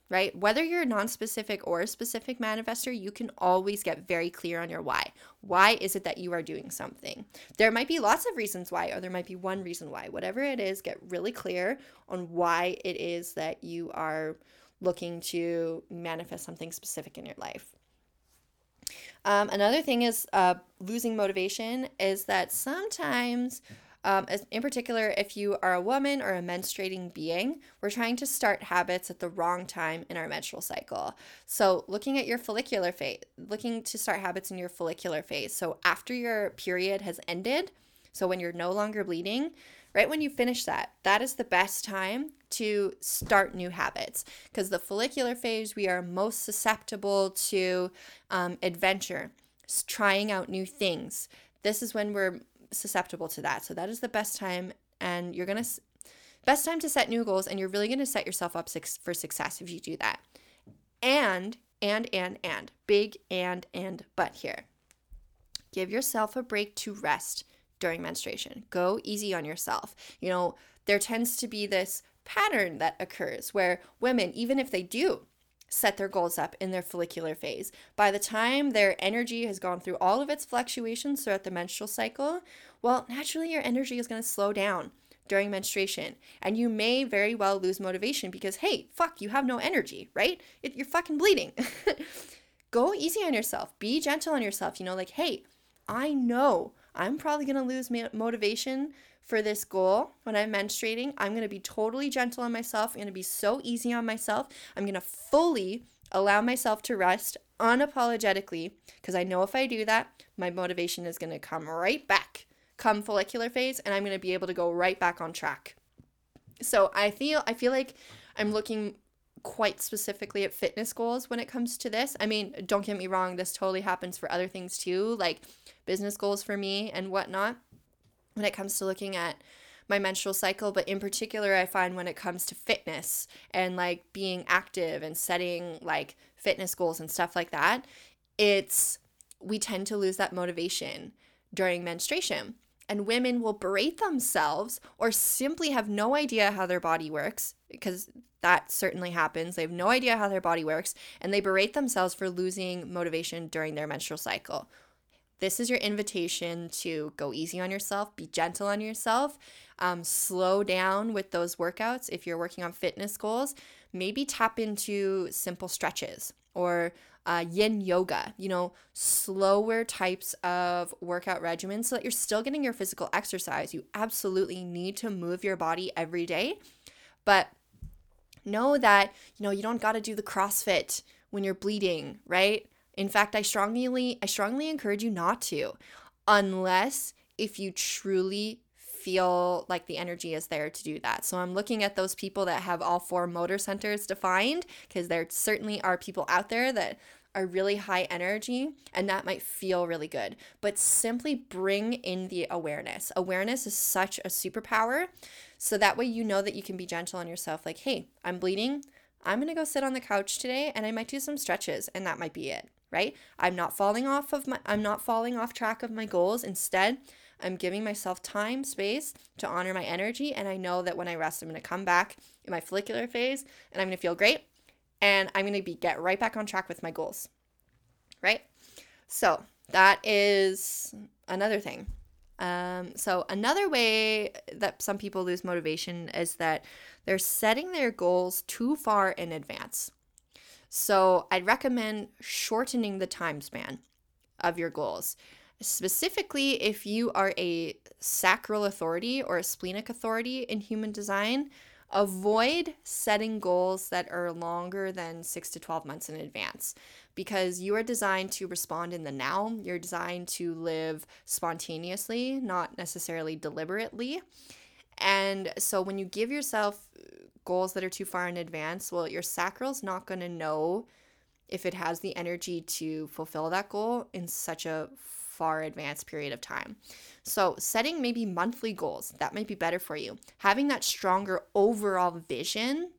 right? Whether you're a non-specific or a specific manifester, you can always get very clear on your why. Why is it that you are doing something? There might be lots of reasons why, or there might be one reason why. Whatever it is, get really clear on why it is that you are looking to manifest something specific in your life. Um, another thing is uh, losing motivation is that sometimes um, in particular, if you are a woman or a menstruating being, we're trying to start habits at the wrong time in our menstrual cycle. So, looking at your follicular phase, looking to start habits in your follicular phase. So, after your period has ended, so when you're no longer bleeding, right when you finish that, that is the best time to start new habits because the follicular phase, we are most susceptible to um, adventure, trying out new things. This is when we're susceptible to that. So that is the best time and you're going to best time to set new goals and you're really going to set yourself up for success if you do that. And and and and big and and but here. Give yourself a break to rest during menstruation. Go easy on yourself. You know, there tends to be this pattern that occurs where women even if they do set their goals up in their follicular phase. By the time their energy has gone through all of its fluctuations throughout the menstrual cycle, well, naturally your energy is going to slow down during menstruation. And you may very well lose motivation because, hey, fuck, you have no energy, right? It, you're fucking bleeding. Go easy on yourself. Be gentle on yourself. You know, like, hey, I know I'm probably going to lose motivation for this goal when I'm menstruating. I'm going to be totally gentle on myself. I'm going to be so easy on myself. I'm going to fully allow myself to rest unapologetically because I know if I do that, my motivation is going to come right back come follicular phase and I'm going to be able to go right back on track. So I feel I feel like I'm looking quite specifically at fitness goals when it comes to this. I mean, don't get me wrong, this totally happens for other things too, like business goals for me and whatnot when it comes to looking at my menstrual cycle, but in particular, I find when it comes to fitness and like being active and setting like fitness goals and stuff like that, it's we tend to lose that motivation during menstruation. And women will berate themselves or simply have no idea how their body works because that certainly happens. They have no idea how their body works and they berate themselves for losing motivation during their menstrual cycle. This is your invitation to go easy on yourself, be gentle on yourself, um, slow down with those workouts. If you're working on fitness goals, maybe tap into simple stretches or uh, yin yoga, you know, slower types of workout regimens so that you're still getting your physical exercise. You absolutely need to move your body every day, but know that, you know, you don't got to do the CrossFit when you're bleeding, right? In fact, I strongly I strongly encourage you not to unless if you truly feel like the energy is there to do that. So I'm looking at those people that have all four motor centers defined because there certainly are people out there that are really high energy and that might feel really good. But simply bring in the awareness. Awareness is such a superpower. So that way you know that you can be gentle on yourself like, "Hey, I'm bleeding. I'm going to go sit on the couch today and I might do some stretches and that might be it." Right? I'm not falling off of my I'm not falling off track of my goals. Instead, I'm giving myself time, space to honor my energy. And I know that when I rest, I'm going to come back in my follicular phase and I'm going to feel great. And I'm going to be get right back on track with my goals. Right? So that is another thing. Um, so another way that some people lose motivation is that they're setting their goals too far in advance. So I'd recommend shortening the time span of your goals specifically if you are a sacral authority or a splenic authority in human design, avoid setting goals that are longer than six to 12 months in advance because you are designed to respond in the now. You're designed to live spontaneously, not necessarily deliberately. And so when you give yourself uh, goals that are too far in advance, well, your sacral's not going to know if it has the energy to fulfill that goal in such a far advanced period of time. So, setting maybe monthly goals, that might be better for you. Having that stronger overall vision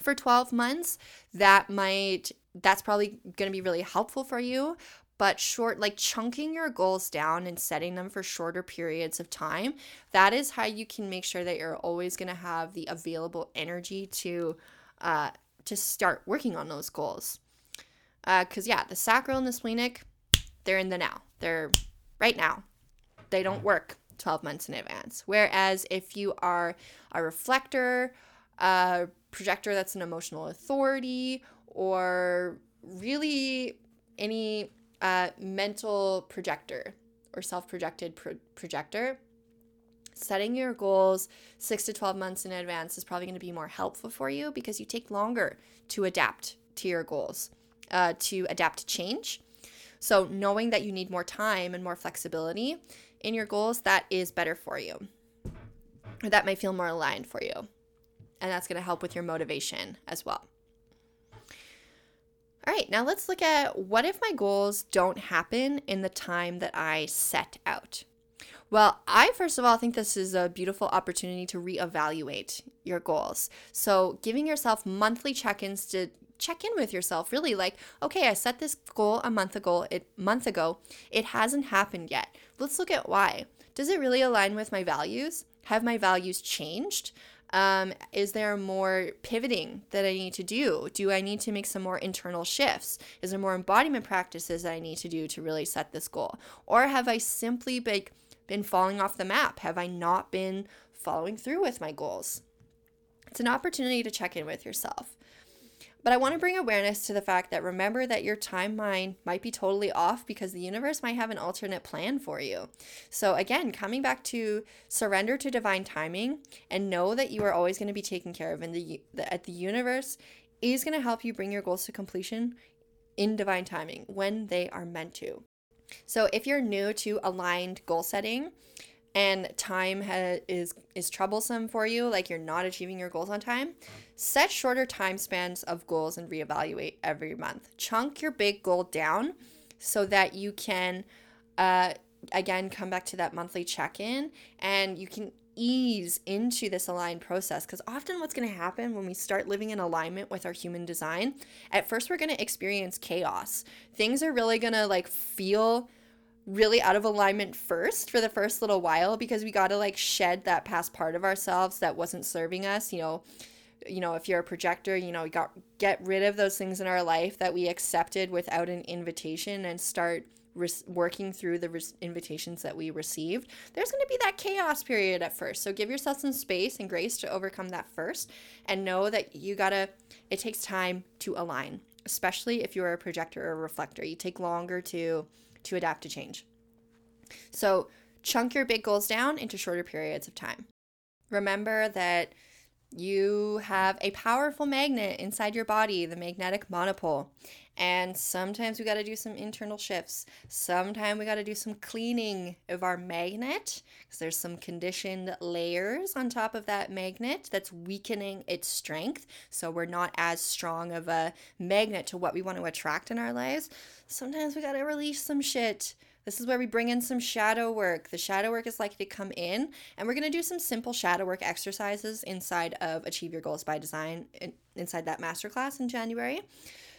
for 12 months, that might that's probably going to be really helpful for you, but short like chunking your goals down and setting them for shorter periods of time, that is how you can make sure that you're always going to have the available energy to uh to start working on those goals. Uh, cuz yeah, the sacral and the splenic, they're in the now. They're right now. They don't work 12 months in advance. Whereas if you are a reflector, a projector that's an emotional authority, or really any uh, mental projector or self projected pro- projector, setting your goals six to 12 months in advance is probably going to be more helpful for you because you take longer to adapt to your goals, uh, to adapt to change so, knowing that you need more time and more flexibility in your goals, that is better for you. Or that might feel more aligned for you. And that's going to help with your motivation as well. All right, now let's look at what if my goals don't happen in the time that I set out? Well, I first of all think this is a beautiful opportunity to reevaluate your goals. So, giving yourself monthly check ins to check in with yourself really like okay i set this goal a month ago it month ago it hasn't happened yet let's look at why does it really align with my values have my values changed um, is there more pivoting that I need to do? Do I need to make some more internal shifts? Is there more embodiment practices that I need to do to really set this goal? Or have I simply been, been falling off the map? Have I not been following through with my goals? It's an opportunity to check in with yourself. But I want to bring awareness to the fact that remember that your timeline might be totally off because the universe might have an alternate plan for you. So, again, coming back to surrender to divine timing and know that you are always going to be taken care of, and the, the, the universe is going to help you bring your goals to completion in divine timing when they are meant to. So, if you're new to aligned goal setting, and time ha- is is troublesome for you like you're not achieving your goals on time set shorter time spans of goals and reevaluate every month. Chunk your big goal down so that you can uh, again come back to that monthly check-in and you can ease into this aligned process. Because often what's going to happen when we start living in alignment with our human design at first we're going to experience chaos. Things are really going to like feel really out of alignment first for the first little while because we got to like shed that past part of ourselves that wasn't serving us you know you know if you're a projector you know got get rid of those things in our life that we accepted without an invitation and start re- working through the re- invitations that we received, there's going to be that chaos period at first. So give yourself some space and grace to overcome that first and know that you got to, it takes time to align, especially if you're a projector or a reflector. You take longer to to adapt to change. So chunk your big goals down into shorter periods of time. Remember that you have a powerful magnet inside your body, the magnetic monopole. And sometimes we got to do some internal shifts. Sometimes we got to do some cleaning of our magnet because there's some conditioned layers on top of that magnet that's weakening its strength. So we're not as strong of a magnet to what we want to attract in our lives. Sometimes we got to release some shit. This is where we bring in some shadow work. The shadow work is likely to come in, and we're going to do some simple shadow work exercises inside of Achieve Your Goals by Design inside that masterclass in January.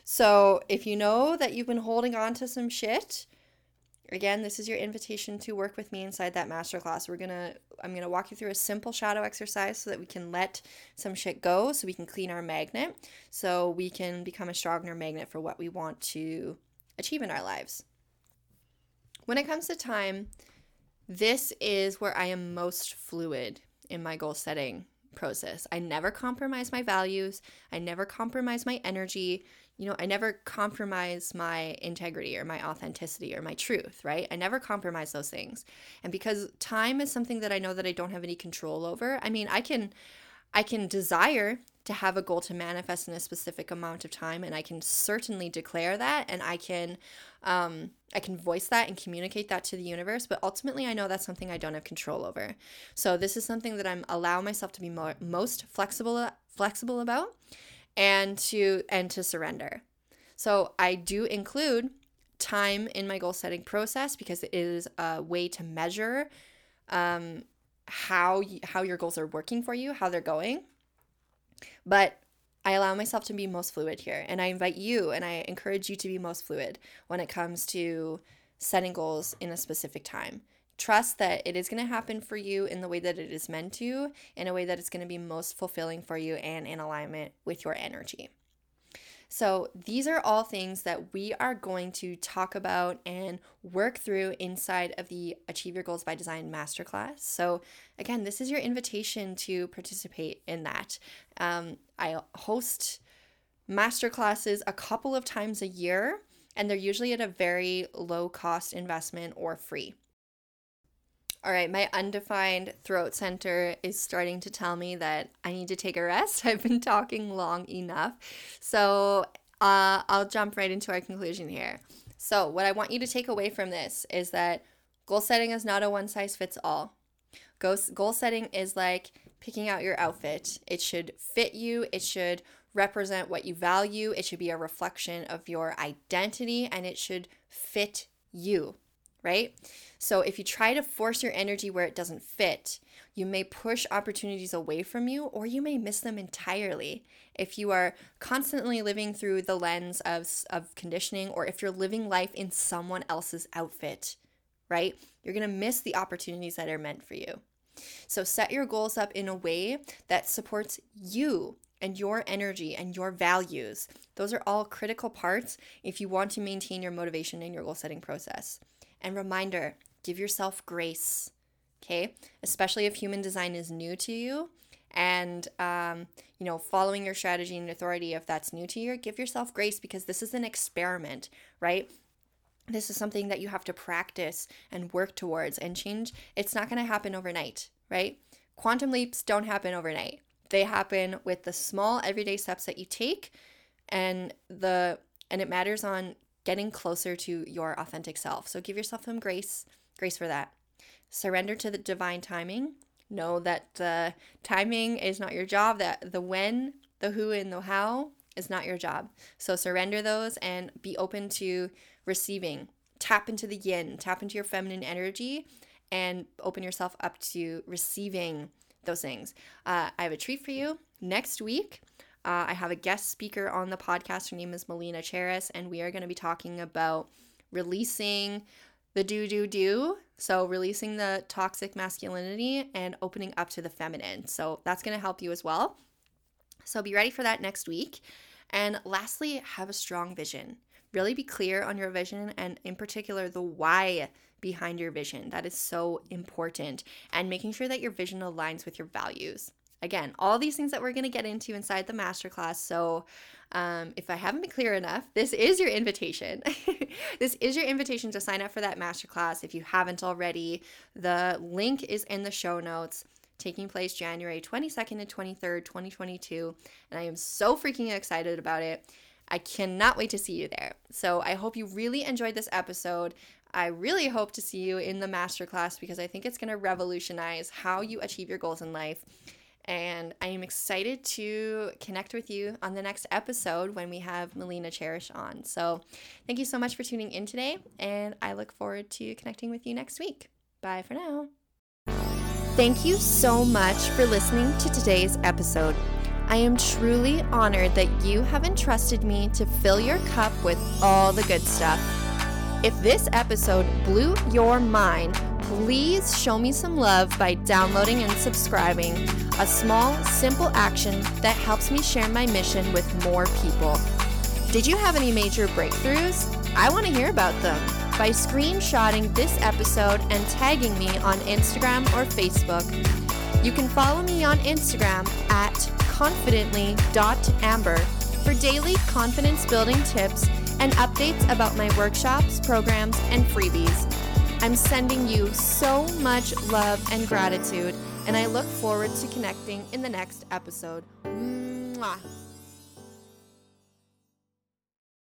So if you know that you've been holding on to some shit, again, this is your invitation to work with me inside that masterclass. We're gonna I'm gonna walk you through a simple shadow exercise so that we can let some shit go, so we can clean our magnet, so we can become a stronger magnet for what we want to achieve in our lives. When it comes to time, this is where I am most fluid in my goal setting process. I never compromise my values. I never compromise my energy you know, I never compromise my integrity or my authenticity or my truth, right? I never compromise those things. And because time is something that I know that I don't have any control over, I mean, I can I can desire to have a goal to manifest in a specific amount of time and I can certainly declare that and I can um, I can voice that and communicate that to the universe, but ultimately I know that's something I don't have control over. So this is something that I'm allow myself to be most flexible flexible about and to and to surrender. So I do include time in my goal setting process because it is a way to measure um, how you, how your goals are working for you, how they're going. But I allow myself to be most fluid here, and I invite you and I encourage you to be most fluid when it comes to setting goals in a specific time. Trust that it is going to happen for you in the way that it is meant to, in a way that it's going to be most fulfilling for you and in alignment with your energy. So, these are all things that we are going to talk about and work through inside of the Achieve Your Goals by Design Masterclass. So, again, this is your invitation to participate in that. Um, I host masterclasses a couple of times a year, and they're usually at a very low cost investment or free. All right, my undefined throat center is starting to tell me that I need to take a rest. I've been talking long enough. So uh, I'll jump right into our conclusion here. So, what I want you to take away from this is that goal setting is not a one size fits all. Goal setting is like picking out your outfit, it should fit you, it should represent what you value, it should be a reflection of your identity, and it should fit you right? So if you try to force your energy where it doesn't fit, you may push opportunities away from you or you may miss them entirely. If you are constantly living through the lens of, of conditioning or if you're living life in someone else's outfit, right? You're to miss the opportunities that are meant for you. So set your goals up in a way that supports you and your energy and your values. Those are all critical parts if you want to maintain your motivation in your goal setting process. And reminder give yourself grace, okay? Especially if human design is new to you and um, you know following your strategy and authority if that's new to you give yourself grace because this is an experiment right? This is something that you have to practice and work towards and change it's not going to happen overnight right? Quantum leaps don't happen overnight. They happen with the small everyday steps that you take and the and it matters on getting closer to your authentic self. So give yourself some grace, grace for that. Surrender to the divine timing. Know that the timing is not your job, that the when, the who, and the how is not your job. So surrender those and be open to receiving. Tap into the yin, tap into your feminine energy, and open yourself up to receiving those things. Uh, I have a treat for you next week. Uh, I have a guest speaker on the podcast. Her name is Melina Cheris, and we are going to be talking about releasing the do do do. So, releasing the toxic masculinity and opening up to the feminine. So, that's going to help you as well. So, be ready for that next week. And lastly, have a strong vision. Really be clear on your vision and, in particular, the why behind your vision. That is so important. And making sure that your vision aligns with your values. Again, all these things that we're going to get into inside the masterclass. So, um, if I haven't been clear enough, this is your invitation. this is your invitation to sign up for that masterclass if you haven't already. The link is in the show notes taking place January 22nd and 23rd, 2022. And I am so freaking excited about it. I cannot wait to see you there. So I hope you really enjoyed this episode. I really hope to see you in the masterclass because I think it's going to revolutionize how you achieve your goals in life. And I am excited to connect with you on the next episode when we have Melina Cherish on. So, thank you so much for tuning in today, and I look forward to connecting with you next week. Bye for now. Thank you so much for listening to today's episode. I am truly honored that you have entrusted me to fill your cup with all the good stuff. If this episode blew your mind, please show me some love by downloading and subscribing, a small, simple action that helps me share my mission with more people. Did you have any major breakthroughs? I want to hear about them by screenshotting this episode and tagging me on Instagram or Facebook. You can follow me on Instagram at confidently.amber for daily confidence building tips and updates about my workshops, programs, and freebies. I'm sending you so much love and gratitude, and I look forward to connecting in the next episode. Mwah.